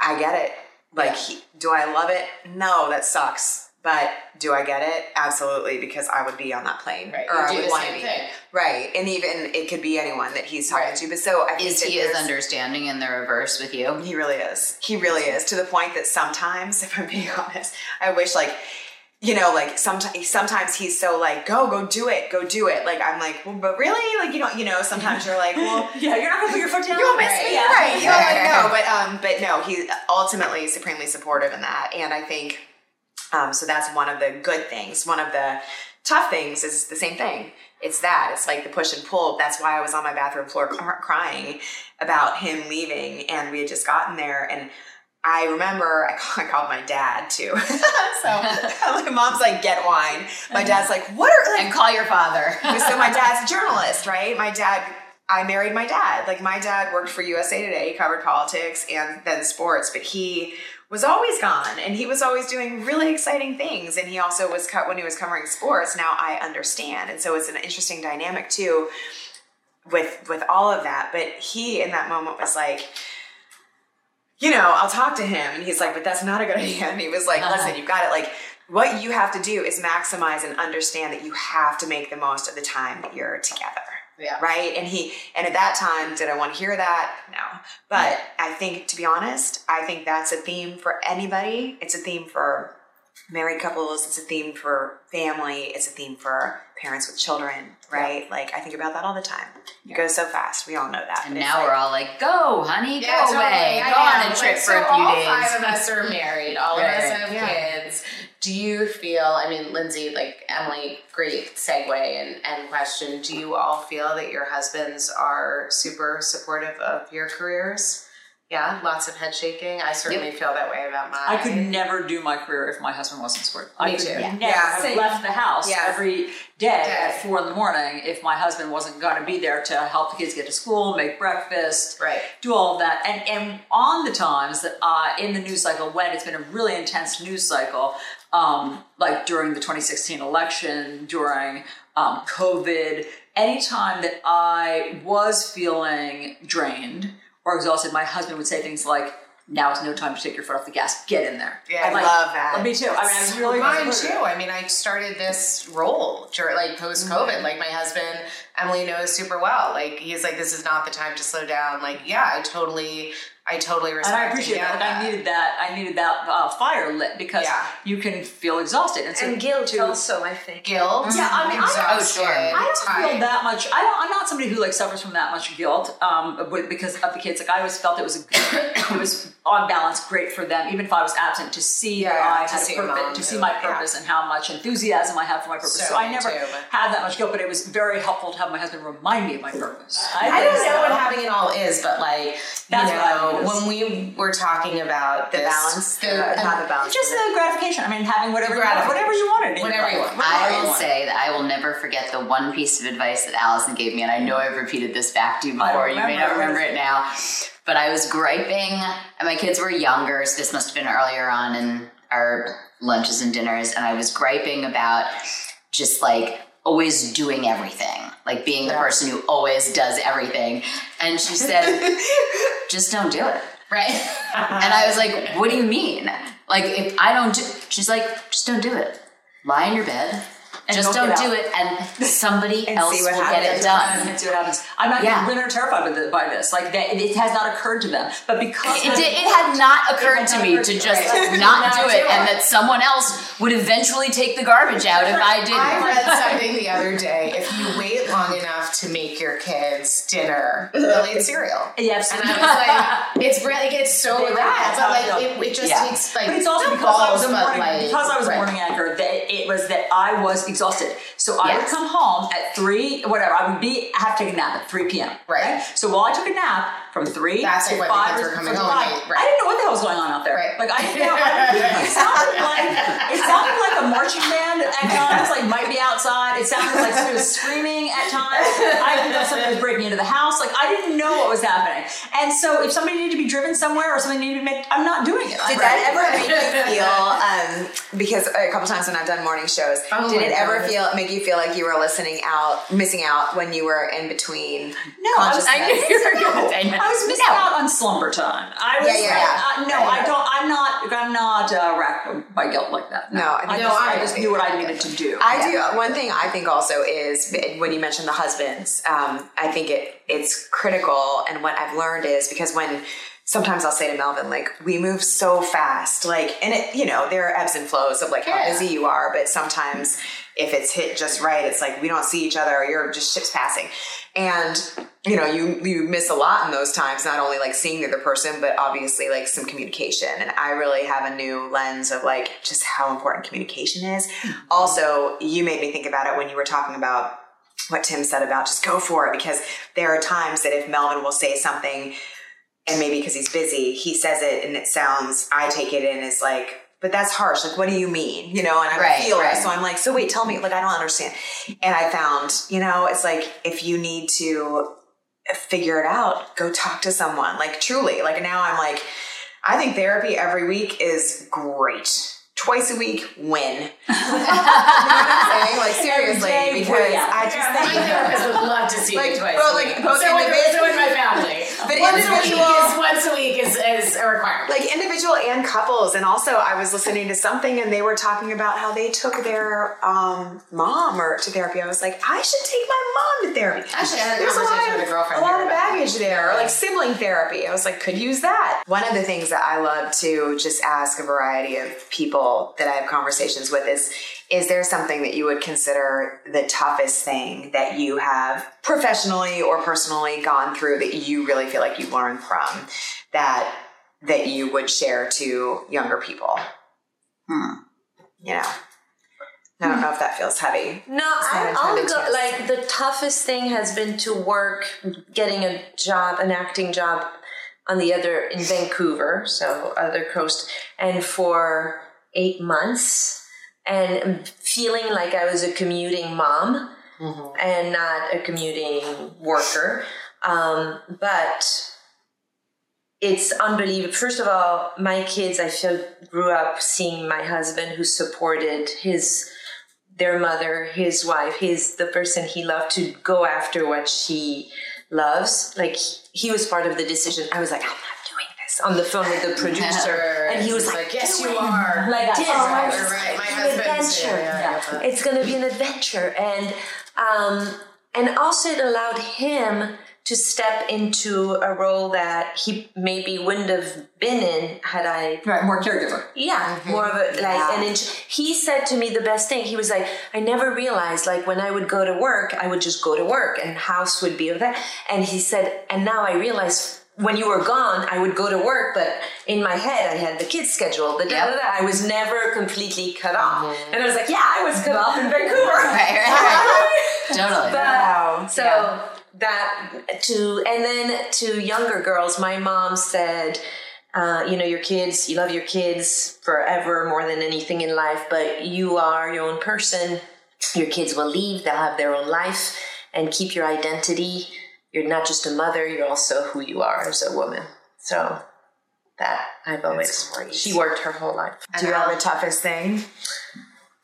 I get it. Like, he, do I love it? No, that sucks. But do I get it? Absolutely, because I would be on that plane, Right. or You I would want to be. thing. Right, and even it could be anyone that he's talking Right. to. But so I think Is he there's- understanding in the reverse with you? he really is. He really is to the point that sometimes, <laughs> if I'm being honest, I wish like, you know, like sometimes sometimes he's so like, go, go do it, go do it. Like I'm like, well, but really, like you know, you know, sometimes you're like, well, <laughs> Yeah, you're not gonna put your foot down. you won't miss me, Yeah. right? You know, I know, but um, but no, he's ultimately supremely supportive in that, and I think, um, so that's one of the good things. One of the tough things is the same thing. It's that. It's like the push and pull. That's why I was on my bathroom floor crying about him leaving, and we had just gotten there, and I remember I called my dad too. <laughs> so my mom's like, "Get wine." My dad's like, "What are?" Like, And call your father. <laughs> so my dad's a <laughs> journalist, right? My dad, I married my dad. Like my dad worked for USA Today, he covered politics and then sports, but he was always gone and he was always doing really exciting things. And he also was cut when he was covering sports. Now I understand. And so it's an interesting dynamic too with with all of that. But he in that moment was like, you know, I'll talk to him. And he's like, but that's not a good <laughs> idea. And he was like, listen, uh-huh. you've got it. Like, what you have to do is maximize and understand that you have to make the most of the time that you're together. Yeah. Right. And he, and at that time, did I want to hear that? No. But I think, to be honest, I think that's a theme for anybody. It's a theme for married couples. It's a theme for family. It's a theme for parents with children. Right. Like, I think about that all the time. It goes so fast. We all know that. And now like- we're all like, go, honey, go totally. away. I Go on know. a trip Like, for so a few all days. five of us are married. All of us have Yeah. kids. Do you feel? I mean, Lindsay, like Emily, great segue and, and question. Do you all feel that your husbands are super supportive of your careers? Yeah, lots of head shaking. I certainly feel that way about mine. I could never do my career if my husband wasn't supportive. I Me could too. never Yeah. Yeah, have left the house Yeah. every day Day. at four in the morning if my husband wasn't going to be there to help the kids get to school, make breakfast, Right. do all of that. And and on the times that uh, in the news cycle when it's been a really intense news cycle, um, like during the 2016 election, during um, COVID, anytime that I was feeling drained or exhausted, my husband would say things like, "Now is no time to take your foot off the gas. Get in there." Yeah, I'm I love that. Me too. I mean, I really Mine too. I mean, I started this role during like post Mm-hmm. COVID. Like my husband, Emily knows super well. Like he's like, this is not the time to slow down. Like, yeah, I totally, I totally respect. And I appreciate and that. get Like I needed that. I needed that uh, fire lit because Yeah. you can feel exhausted and, so And guilt to, also, I think. guilt. Yeah, I mean, I don't- oh, sure. I don't tired. feel that much. I don't, I'm not somebody who like suffers from that much guilt um, because of the kids. Like I always felt it was a good, <coughs> it was on balance great for them, even if I was absent, to see Yeah, that I to had see a purpose, to too. see my Yeah. purpose and how much enthusiasm I have for my purpose. So, So I never too, but- had that much guilt, but it was very helpful to have my husband remind me of my purpose. I don't think know what having it all is, but like, That's you what I know, when we were talking about The this, balance, the, the- the- not the balance. Just the gratification. I mean, having whatever you want, whatever you wanted. Whatever you want. Whatever I will want. say that I will never forget the one piece of advice that Alisyn gave me, and I know I've repeated this back to you before. You may not remember. remember it now, but I was griping, and my kids were younger, so this must have been earlier on in our lunches and dinners, and I was griping about just like always doing everything, like being the person who always does everything. And she said, <laughs> just don't do it. right. <laughs> And I was like, what do you mean? Like, if I don't do, she's like, just don't do it. Lie in your bed. Just don't don't get do out. it, and somebody <laughs> And else will what get it done. And see what happens. I'm not. Yeah. Women are terrified by, this. Like that, it has not occurred to them. But because It, did, it had not occurred to me to to- just right. <laughs> not Not do do it, it. and that someone else would eventually take the garbage out if I didn't. I read <laughs> something the other day. If you wait long enough to make your kids dinner, they'll eat cereal. Yes. And I was like, it's really it's so They- that, but like it, it just Yeah. takes like But it's also because I was balls, a but, morning like, because I was a morning anchor that it was that I was exhausted. So I would come home at three, whatever. I would be I have to take a nap at three p.m. Right. So while I took a nap from three That's to like when the five, kids or were coming from home five, right. I didn't know what the hell was going on out there. Right. Like I didn't know. It sounded <laughs> like it sounded like a marching band at times. Like might be outside. It sounded like somebody was screaming at times. I didn't know somebody was breaking into the house. Like I didn't know what was happening. And so if somebody needed to be driven somewhere or something needed to be made, I'm not doing it. Did that ever make you <laughs> feel? Um, because a couple times when I've done morning shows, Oh did my it ever God. feel make you feel like you were listening out, missing out when you were in between? No, I was- I knew you were going <laughs> to say no. I was missing No. out on slumber time. I was Yeah, yeah, yeah. Uh, no. I don't. I'm not. I'm not uh, racked by guilt like that. No, I I, think- just, No, I, I- just knew what I needed to do. I do. One thing I think also is when you mentioned the husbands, um, I think it it's critical. And what I've learned is because when sometimes I'll say to Melvin, like, we move so fast, like, and it, you know, there are ebbs and flows of like how Yeah. busy you are, but sometimes if it's hit just right, it's like we don't see each other, or you're just ships passing, and you know, you you miss a lot in those times. Not only like seeing the other person, but obviously like some communication. And I really have a new lens of like just how important communication is. Hmm. Also, you made me think about it when you were talking about what Tim said about just go for it because there are times that if Melvin will say something and maybe because he's busy, he says it and it sounds, I take it in as like, but that's harsh. Like, what do you mean? You know, and I Right, feel right. it. So I'm like, so wait, tell me, like, I don't understand. And I found, you know, it's like if you need to figure it out, go talk to someone. Like, truly. Like, now I'm like, I think therapy every week is great. Twice a week, win. <laughs> you know I'm saying? Like, seriously, day, because yeah. I just My think. therapist would love to see Like, me twice well, a like, week. both so, would, individual- so would my family. <laughs> But once a week individual- is once a week is, is a requirement. like individual and couples and also i was listening to something and they were talking about how they took their um, mom or to therapy i was like i should take my mom to therapy Actually, I had a there's a lot conversation of, with a girlfriend a lot of about baggage there or like sibling therapy. I was like could use that. One of the things that i love to just ask a variety of people that i have conversations with is is there something that you would consider the toughest thing that you have professionally or personally gone through that you really feel like you learned from that that you would share to younger people? Hmm. You know, I don't know if that feels heavy. No, I, I'll go. Like the toughest thing has been to work, getting a job, an acting job, on the other in Vancouver, so other coast, and for eight months, and feeling like I was a commuting mom and not a commuting worker. Um, but it's unbelievable. First of all, my kids, I feel, grew up seeing my husband who supported his their mother, his wife, his the person he loved to go after what she loves. Like he was part of the decision. I was like, I'm not doing this on the phone with the producer, and he was like, yes, you are. Like this. right, right, right. My "It's an yeah, adventure. yeah, that. It's gonna be an adventure, and um, and also it allowed him to step into a role that he maybe wouldn't have been in had I right, more caregiver. yeah, mm-hmm. more of a like, Yeah. and it, he said to me the best thing. He was like, I never realized like when I would go to work, I would just go to work, and house would be of that. And he said, and now I realize when you were gone, I would go to work, but in my head, I had the kids schedule. The da, da, da, I was never completely cut off. Mm-hmm. And I was like, yeah, I was cut off in Vancouver. Right, right, right. <laughs> Totally. But, So that to and then to younger girls, my mom said, uh, you know, your kids, you love your kids forever more than anything in life, but you are your own person. Your kids will leave; they'll have their own life, and keep your identity. You're not just a mother; you're also who you are as a woman. So that I've always she worked her whole life. Do you have a toughest thing?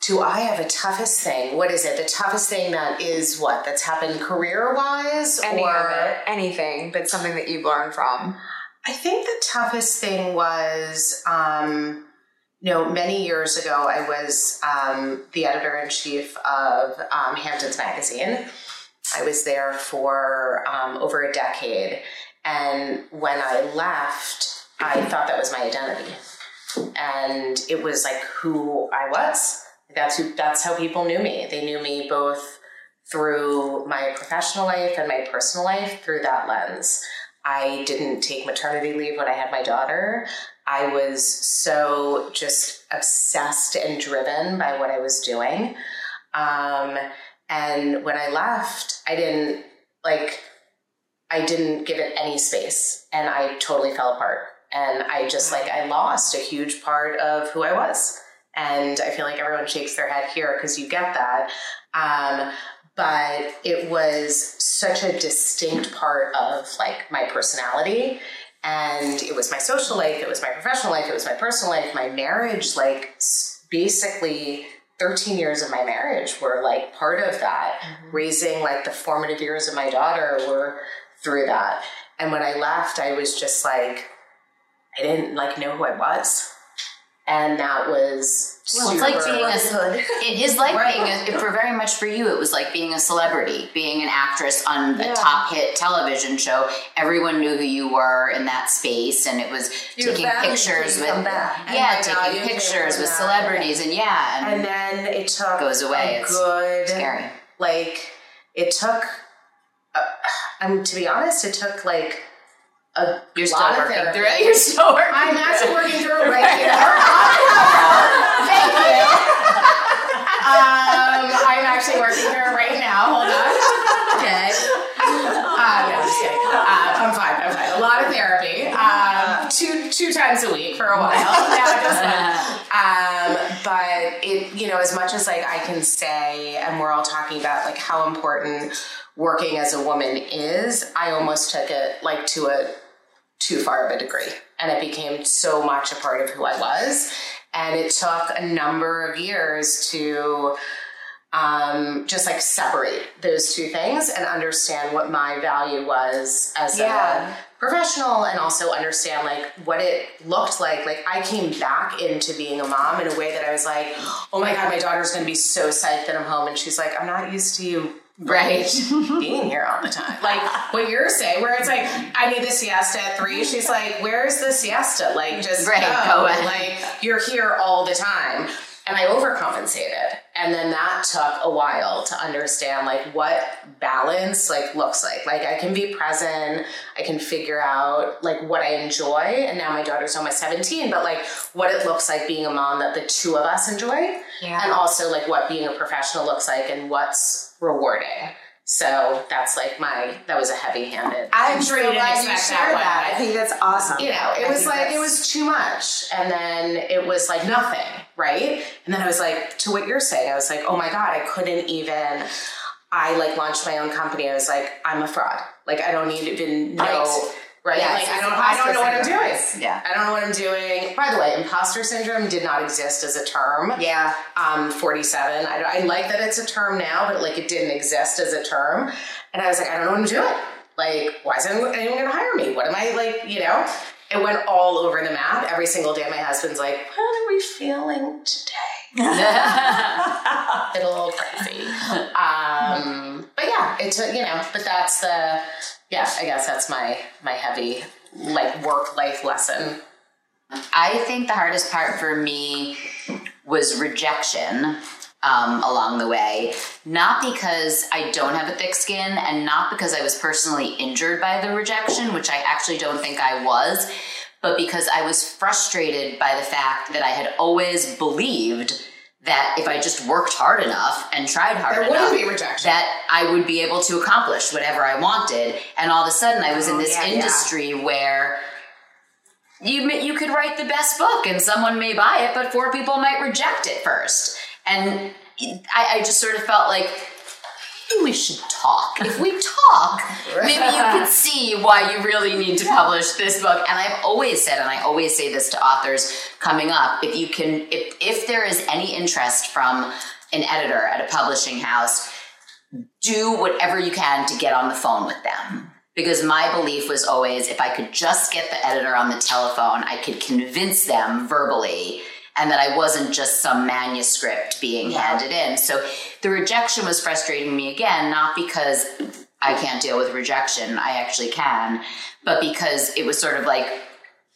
Do I have a toughest thing? What is it? The toughest thing that is what? That's happened career wise? Any or it, anything, but something that you've learned from. I think the toughest thing was, um, you know, many years ago, I was um, the editor in chief of um, Hamptons Magazine. I was there for um, over a decade. And when I left, I thought that was my identity. And it was like who I was. That's who, that's how people knew me. They knew me both through my professional life and my personal life through that lens. I didn't take maternity leave when I had my daughter. I was so just obsessed and driven by what I was doing. Um, and when I left, I didn't like, I didn't give it any space and I totally fell apart. And I just like, I lost a huge part of who I was. And I feel like everyone shakes their head here because you get that. Um, but it was such a distinct part of like my personality. And it was my social life it was my professional life it was my personal life. My marriage like basically 13 years of my marriage were like part of that. Raising like the formative years of my daughter were through that. And when i left i was just like i didn't like know who i was and that was Well, it's like being a. <laughs> It is like being a. <laughs> For very much for you, it was like being a celebrity, being an actress on a top hit television show. Everyone knew who you were in that space, and it was Your taking pictures with. Yeah, taking pictures with celebrities, and yeah, and, and then it took Goes away. It's good scary. like it took uh, <sighs> i'm to be honest it took like a You're still working through it. You're still working. i'm actually working through it right here thank you um, i'm actually working through it right now hold on okay uh, no, I'm just kidding. Uh, I'm fine. I'm fine. A lot of therapy. Um, two two times a week for a while. No, just um, but it, you know, as much as like I can say, and we're all talking about like how important working as a woman is, I almost took it like to a too far of a degree, and it became so much a part of who I was. And it took a number of years to um, just like separate those two things and understand what my value was as Yeah. a professional and also understand like what it looked like. Like I came back into being a mom in a way that I was like, oh my God, my daughter's gonna be so psyched that I'm home. And she's like, I'm not used to you Right. <laughs> being here all the time. Like what you're saying, where it's like, I need the siesta at three. She's like, Where's the siesta? Like just Right, go. go. Like you're here all the time. And I overcompensated. And then that took a while to understand like what balance like looks like. Like I can be present, I can figure out like what I enjoy. And now my daughter's almost 17, but like what it looks like being a mom that the two of us enjoy. Yeah. And also like what being a professional looks like and what's rewarding. So that's like my that was a heavy handed. I'm sure you glad you shared that that. I think that's awesome. You know, I it was think like it was too much. And then it was like nothing, right? And then I was like, to what you're saying, I was like, oh my God, I couldn't even I like launched my own company. I was like, I'm a fraud. Like I don't need to even know Right. Right? Yes, like I don't I don't know what I'm doing. Yeah. I don't know what I'm doing. By the way, imposter syndrome did not exist as a term Yeah. um, 47. I, I like that it's a term now, but like it didn't exist as a term. And I was like, I don't know what I'm doing. Like, why is anyone, anyone going to hire me? What am I like, you know? It went all over the map. Every single day, my husband's like, How are we feeling today? <laughs> a little crazy. Um, but yeah, it's, a, you know, but that's the, yeah, I guess that's my, my heavy like work life lesson. I think the hardest part for me was rejection um, along the way. Not because I don't have a thick skin and not because I was personally injured by the rejection, which I actually don't think I was, but because I was frustrated by the fact that I had always believed that if I just worked hard enough and tried hard There enough, wouldn't be rejection. that I would be able to accomplish whatever I wanted. And all of a sudden, I was in Oh, this yeah, yeah. industry where you you could write the best book and someone may buy it, but four people might reject it first. And I, I just sort of felt like maybe we should talk. If we talk, <laughs> maybe you could see why you really need to publish this book. And I've always said, and I always say this to authors coming up, if you can, if if there is any interest from an editor at a publishing house, do whatever you can to get on the phone with them. Because my belief was always if I could just get the editor on the telephone, I could convince them verbally and that I wasn't just some manuscript being handed in. So the rejection was frustrating me again, not because I can't deal with rejection, I actually can, but because it was sort of like,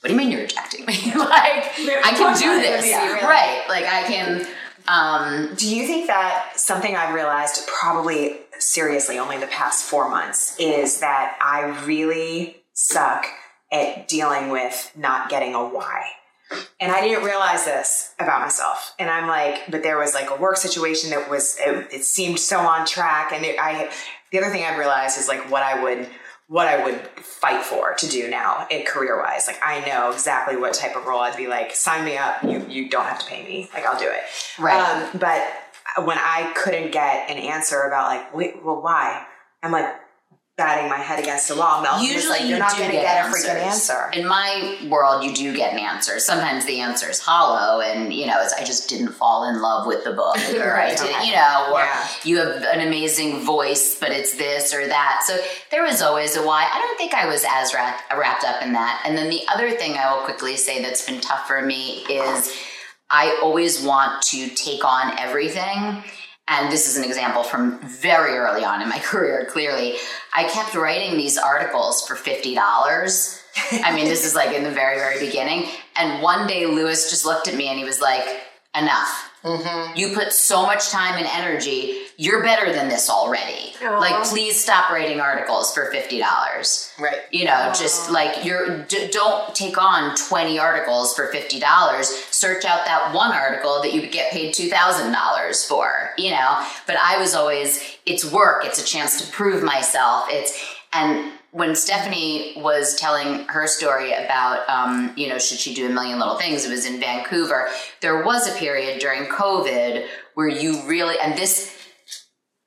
what do you mean you're rejecting me? <laughs> like, I can <laughs> do this. Right. Like, I can. Um, Do you think that something I've realized probably seriously only the past four months is that I really suck at dealing with not getting a why? And I didn't realize this about myself. And I'm like, but there was like a work situation that was, it, it seemed so on track. And it, I, the other thing I realized is like what I would, what I would fight for to do now, it career wise. Like I know exactly what type of role I'd be like, sign me up. You, you don't have to pay me. Like I'll do it. Right. Um, but when I couldn't get an answer about like, wait, well, why? I'm like batting my head against the wall. Mel Usually like, you you're not going to get, get, a freaking answer. In my world, you do get an answer. Sometimes the answer is hollow, and you know, it's I just didn't fall in love with the book, <laughs> or I didn't, okay. you know, or Yeah. you have an amazing voice, but it's this or that. So there was always a why. I don't think I was as wrapped, wrapped up in that. And then the other thing I will quickly say that's been tough for me is I always want to take on everything. And this is an example from very early on in my <laughs> career, clearly. I kept writing these articles for $50. I mean, this is like in the very, very beginning. And one day Lewis just looked at me and he was like, enough. Mm-hmm. You put so much time and energy. You're better than this already. Like, please stop writing articles for $50. Right. You know, just like you're, d- don't take on 20 articles for $50. Search out that one article that you could get paid $2,000 for, you know? But I was always, it's work, it's a chance to prove myself. It's, and when Stephanie was telling her story about, um, you know, should she do a million little things, it was in Vancouver. There was a period during COVID where you really, and this,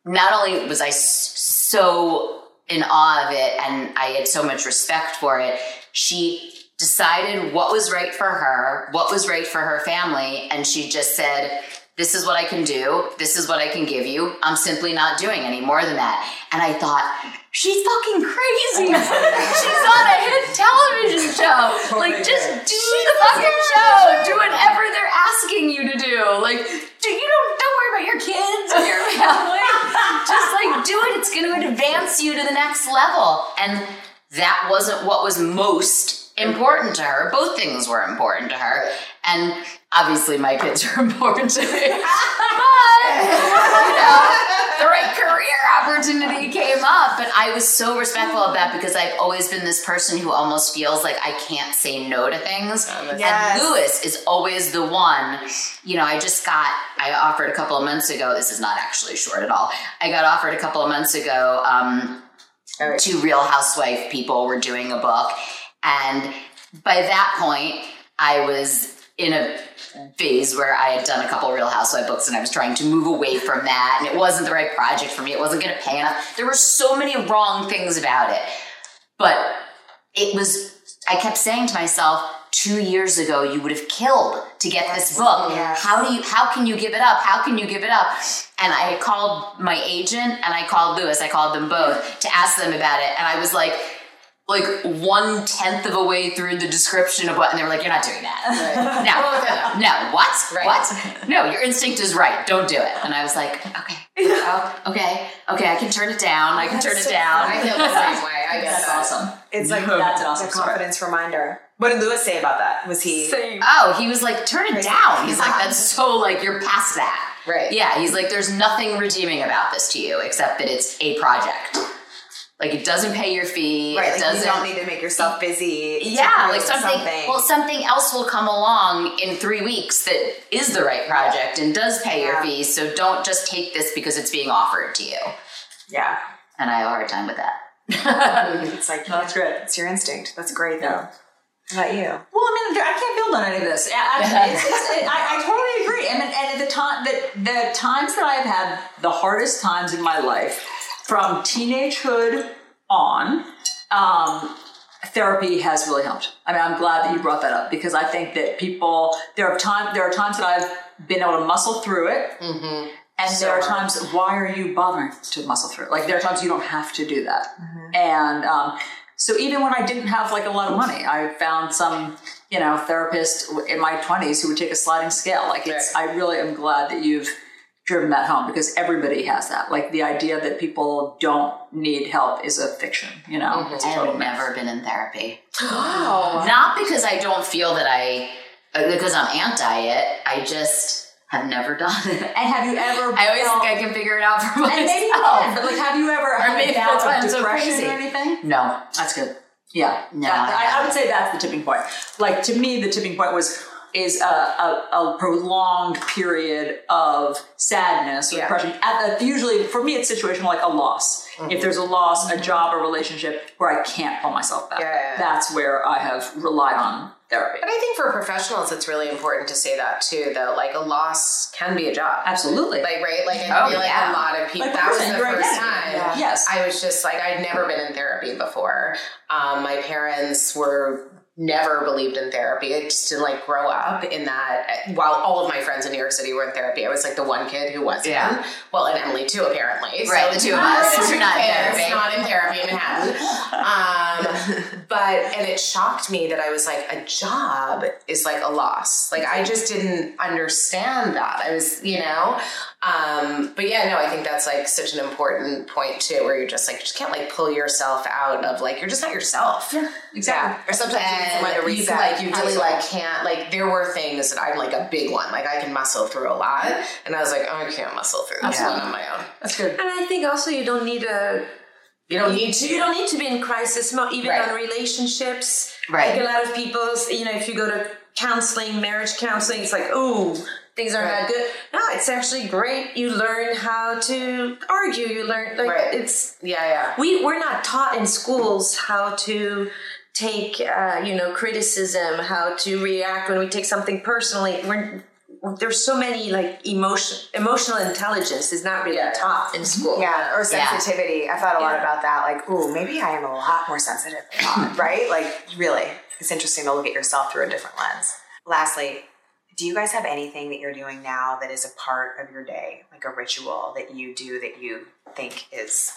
not only was I so in awe of it and I had so much respect for it, she decided what was right for her, what was right for her family, and she just said, This is what I can do, this is what I can give you. I'm simply not doing any more than that. And I thought, She's fucking crazy. <laughs> She's on a hit television show. <laughs> Like, just do the fucking show. Do whatever they're asking you to do. Like, do you don't don't worry about your kids and your <laughs> family. Just like do it. It's going to advance you to the next level. And that wasn't what was most important to her. Both things were important to her. And obviously my kids are <laughs> important to me. <laughs> But you know, the right career opportunity came up. But I was so respectful of that because I've always been this person who almost feels like I can't say no to things. Yes. And Lewis is always the one. You know, I just got, I offered a couple of months ago, this is not actually short at all. I got offered a couple of months ago, um, two Real Housewife people were doing a book. And by that point, I was in a phase where I had done a couple Real Housewife books and I was trying to move away from that. And it wasn't the right project for me. It wasn't going to pay enough. There were so many wrong things about it. But it was, I kept saying to myself, two years ago you would have killed to get this book. Yes. How do you, how can you give it up? How can you give it up? And I called my agent and I called Lewis, I called them both to ask them about it. And I was like, like one tenth of a way through the description of what, and they were like, "You're not doing that. No, <laughs> no, what? Right. What? No, your instinct is right. Don't do it." And I was like, "Okay, oh, okay, okay. I can turn it down. I can turn it down." I feel the same <laughs> way. I get That's awesome. It's like That's an awesome story. confidence reminder. What did Lewis say about that? Was he? Same. Oh, he was like, "Turn it down." He's like, "That's so like you're past that." Right. Yeah. He's like, "There's nothing redeeming about this to you except that it's a project." Like it doesn't pay your fee. Right, it like doesn't. you don't need to make yourself busy. yeah, like prove something, Well, something else will come along in three weeks that is the right project and does pay your Yeah. fees. So don't just take this because it's being offered to you. yeah, And I have a hard time with that. <laughs> it's like That's great. it's your instinct. That's great though. Yeah. How about you? Well, I mean, I can't build on any of this. Yeah, Actually, it's, it's, it, I, I totally agree. I mean, and at the time that the times that I've had the hardest times in my life, from teenagehood on, um, therapy has really helped. I mean, I'm glad that you brought that up because I think that people there are time there are times that I've been able to muscle through it, and there are times why are you bothering to muscle through it? Like there are times you don't have to do that, and um, so even when I didn't have like a lot of money, I found some you know therapist in my 20s who would take a sliding scale. Like it's I really am glad that you've driven that home because everybody has that. Like the idea that people don't need help is a fiction. You know, it's a I total have myth. never been in therapy. Wow. Not because I don't feel that I, uh, because I'm anti it. I just have never done it. And have you ever? I always felt- think I can figure it out for myself. And maybe you can, but like, have you ever had maybe a bout that's why of I'm so depression crazy. or anything? no. That's good. Yeah, No, That- I I, I would say that's the tipping point. Like to me, the tipping point was is a, a, a prolonged period of sadness or Yeah. depression. At usually, for me, it's situational, like a loss. Mm-hmm. If there's a loss, a job, or relationship where I can't pull myself back, Yeah, yeah, yeah. that's where I have relied on therapy. But I think for professionals, it's really important to say that too. Though, like a loss can be a job. Absolutely. Like right, like I Oh, feel like yeah. a lot of people. Like that was the first identity. time. Yes. I was just like I'd never been in therapy before. Um, my parents were never believed in therapy. I just didn't like grow up in that. While all of my friends in New York City were in therapy, I was like the one kid who wasn't. Yeah. Well, and Emily too, apparently. Right, the two of us. We're We're not in therapy. Not in therapy in Manhattan. Um, <laughs> but and it shocked me that I was like, a job is like a loss. Like I just didn't understand that. I was, you know. Um, but yeah, no, I think that's like such an important point too, where you're just like, you just can't like pull yourself out of like you're just not yourself. Yeah, exactly. Or sometimes you need and you reset. like you really like can't like there were things that I'm like a big one like I can muscle through a lot and I was like oh I can't muscle through this Yeah. one on my own That's good. And I think also you don't need a you don't need to you don't need to be in crisis mode even Right. on relationships. Right. Like a lot of people, you know, if you go to counseling, marriage counseling, it's like, oh, things are Right. not good. No, it's actually great. You learn how to argue. You learn like Right. it's yeah yeah we we're not taught in schools how to take uh, you know criticism how to react when we take something personally we're there's so many like emotion emotional intelligence is not really Yeah. taught in school Yeah, or Yeah. sensitivity. I've thought a lot Yeah. about that. Like, ooh, maybe I am a lot more sensitive than I <laughs> right? Like, really, it's interesting to look at yourself through a different lens. Lastly, do you guys have anything that you're doing now that is a part of your day, like a ritual that you do that you think is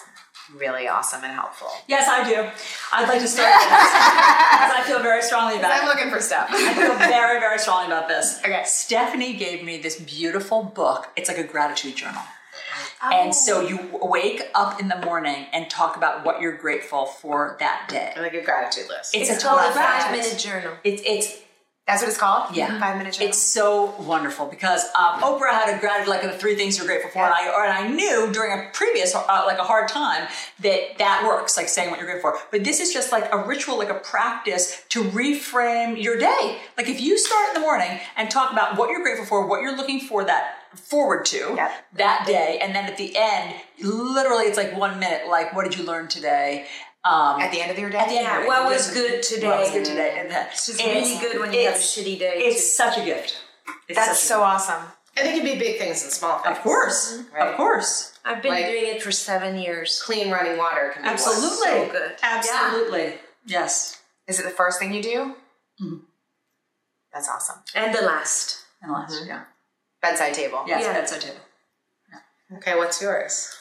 really awesome and helpful? Yes, I do. I'd like to start this because I feel very strongly about <laughs> it. I'm looking for stuff I feel <laughs> very, very strongly about this. Okay. Stephanie gave me this beautiful book. It's like a gratitude journal. Oh. And so oh. you wake up in the morning and talk about what you're grateful for that day. like a gratitude list It's, it's a called a five minute journal It's it's That's what it's called? Yeah. Five minute journal? It's so wonderful because um, Oprah had a gratitude like the three things you're grateful for, and I or, and I knew during a previous uh, like a hard time that that works, like saying what you're grateful for. But this is just like a ritual, like a practice to reframe your day. Like if you start in the morning and talk about what you're grateful for, what you're looking for that forward to Yep. that day, and then at the end, literally it's like one minute. Like what did you learn today? Um, At the end of your day? at the end, Yeah, of it, what was good today? What was good today? And that, it's really good when you have a shitty day It's such a gift. It's That's such a so awesome. and it can be big things and small things Of course, Right. of course, i've been Like- doing it for seven years clean running water can be absolutely, so good. absolutely, yes. Is it the first thing you do? Mm-hmm. That's awesome. and the last And the last, yeah, Bedside table. yes, Yeah. bedside table. okay what's yours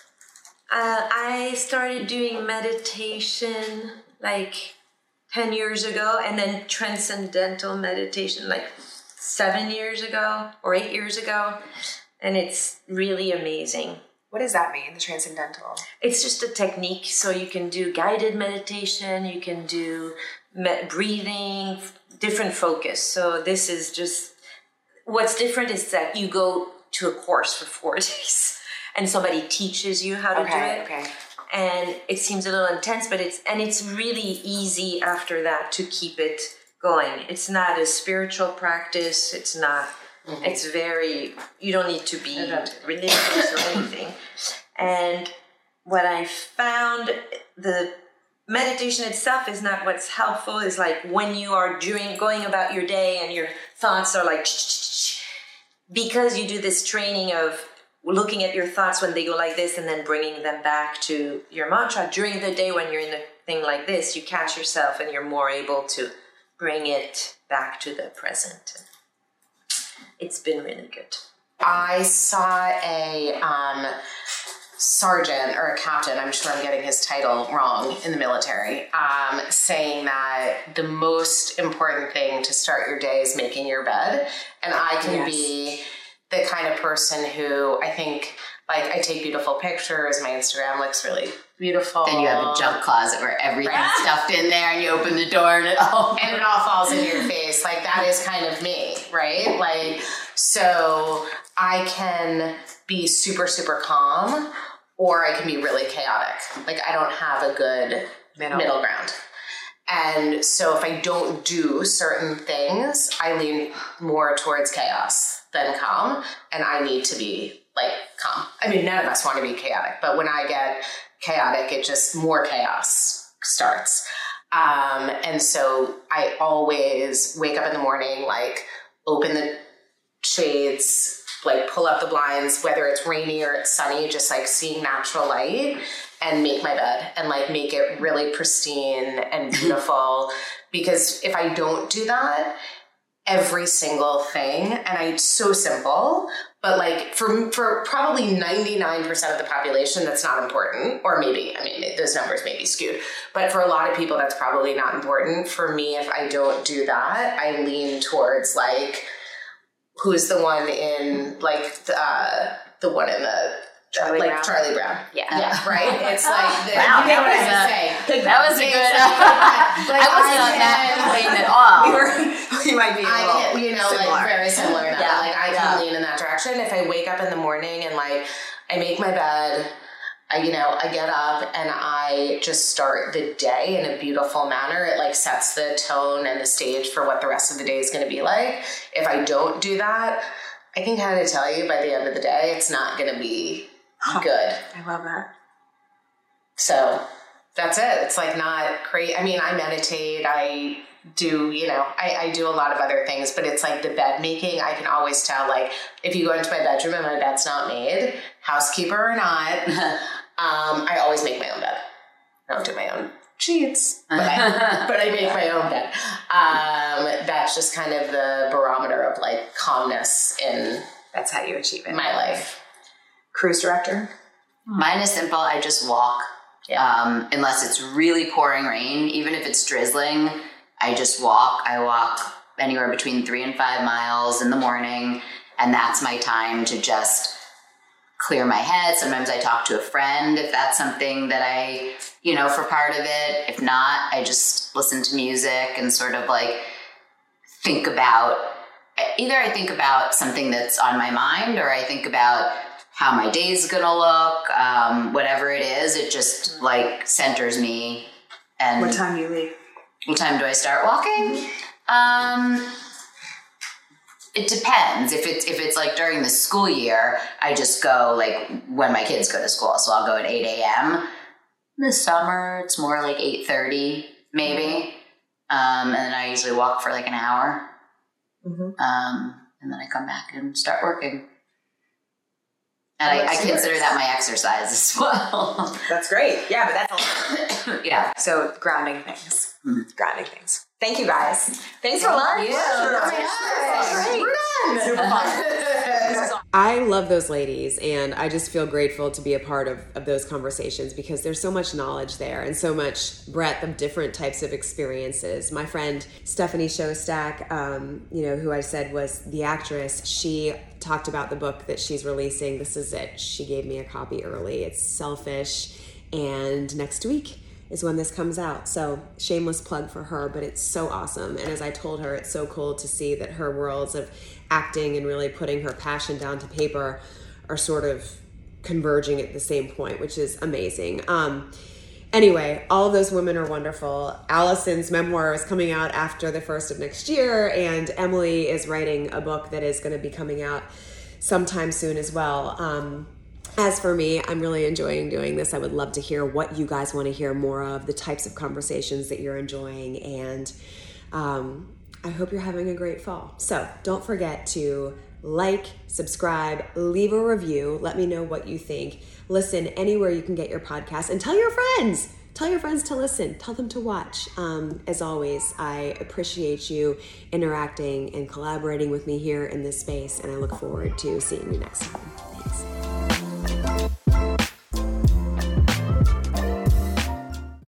Uh, I started doing meditation like 10 years ago and then transcendental meditation like seven years ago or eight years ago. And it's really amazing. What does that mean, the transcendental? It's just a technique. So you can do guided meditation, you can do me- breathing, different focus. So this is just what's different is that you go to a course for four <laughs> days and somebody teaches you how to do it okay. and it seems a little intense, but it's and it's really easy after that to keep it going. It's not a spiritual practice. It's not. Mm-hmm. It's very. You don't need to be religious or anything. And what I found the meditation itself is not what's helpful is like when you are doing going about your day and your thoughts are like because you do this training of looking at your thoughts when they go like this and then bringing them back to your mantra during the day when you're in a thing like this you catch yourself and you're more able to bring it back to the present it's been really good i saw a um, sergeant or a captain, I'm sure I'm getting his title wrong in the military, um, saying that the most important thing to start your day is making your bed. And I can yes. be the kind of person who I think like I take beautiful pictures. My Instagram looks really beautiful. Then you have a junk closet where everything's <laughs> stuffed in there, and you open the door and it all <laughs> and it all falls in your face. Like that is kind of me, right? Like so, I can be super super calm, or I can be really chaotic. Like I don't have a good middle, middle ground. And so if I don't do certain things, I lean more towards chaos than calm. And I need to be like calm. I mean, none of us want to be chaotic, but when I get chaotic, it just more chaos starts. Um, and so I always wake up in the morning, like open the shades, like pull up the blinds, whether it's rainy or it's sunny, just like seeing natural light and make my bed and like make it really pristine and beautiful. <laughs> because if I don't do that, every single thing and I it's so simple, but like for for probably 99% of the population that's not important or maybe I mean those numbers may be skewed, but for a lot of people that's probably not important. For me if I don't do that, I lean towards like who's the one in like the, uh, the one in the Charlie like Brown. Charlie Brown. Yeah. Yeah, right? It's like <laughs> the, wow, you know what I say. That was a good like, <laughs> I wasn't on that plane at all. <laughs> We, were, we might be a I can, you know, similar. like very similar yeah. Like I can lean in that direction. If I wake up in the morning and like I make my bed, I, you know, I get up and I just start the day in a beautiful manner. It like sets the tone and the stage for what the rest of the day is going to be like. If I don't do that, I can kind of tell you by the end of the day, it's not going to be good. I love that. So that's it. It's like not crazy. I mean, I meditate. I do, you know, I, I do a lot of other things, but it's like the bed making. I can always tell, like, if you go into my bedroom and my bed's not made, housekeeper or not, <laughs> um, I always make my own bed. I don't do my own sheets, but I, <laughs> but I make my own bed. Um, that's just kind of the barometer of like calmness in. That's how you achieve it. My life cruise director? Mine is simple. I just walk. Yeah. Um, unless it's really pouring rain, even if it's drizzling, I just walk. I walk anywhere between three and five miles in the morning, and that's my time to just clear my head. Sometimes I talk to a friend if that's something that I, you know, for part of it. If not, I just listen to music and sort of like think about either I think about something that's on my mind or I think about how my day's gonna look, um, whatever it is. It just like centers me. And what time do you leave? What time do I start walking? Um, it depends. If it's if it's like during the school year, I just go like when my kids go to school. So I'll go at eight a.m. In the summer, it's more like eight thirty, maybe. Um, and then I usually walk for like an hour. Mm-hmm. Um, and then I come back and start working. And I, I, consider that my exercise as well. that's great. Yeah, but that's <coughs> yeah. So grounding things. Mm-hmm. Grounding things. Thank you guys. Thanks Thank for lunch. You. Oh <laughs> I love those ladies, and I just feel grateful to be a part of, of those conversations because there's so much knowledge there and so much breadth of different types of experiences. My friend Stephanie Szostak, um, you know, who I said was the actress, she talked about the book that she's releasing. This is it. She gave me a copy early. It's Selfish, and next week is when this comes out. So, shameless plug for her, but it's so awesome. And as I told her, it's so cool to see that her worlds of acting and really putting her passion down to paper are sort of converging at the same point, which is amazing. Um, anyway, all those women are wonderful. Alisyn's memoir is coming out after the first of next year, and Emily is writing a book that is going to be coming out sometime soon as well. Um, as for me, I'm really enjoying doing this. I would love to hear what you guys want to hear more of, the types of conversations that you're enjoying, and um, I hope you're having a great fall. So don't forget to like, subscribe, leave a review. Let me know what you think. Listen anywhere you can get your podcast and tell your friends. Tell your friends to listen. Tell them to watch. Um, as always, I appreciate you interacting and collaborating with me here in this space, and I look forward to seeing you next time.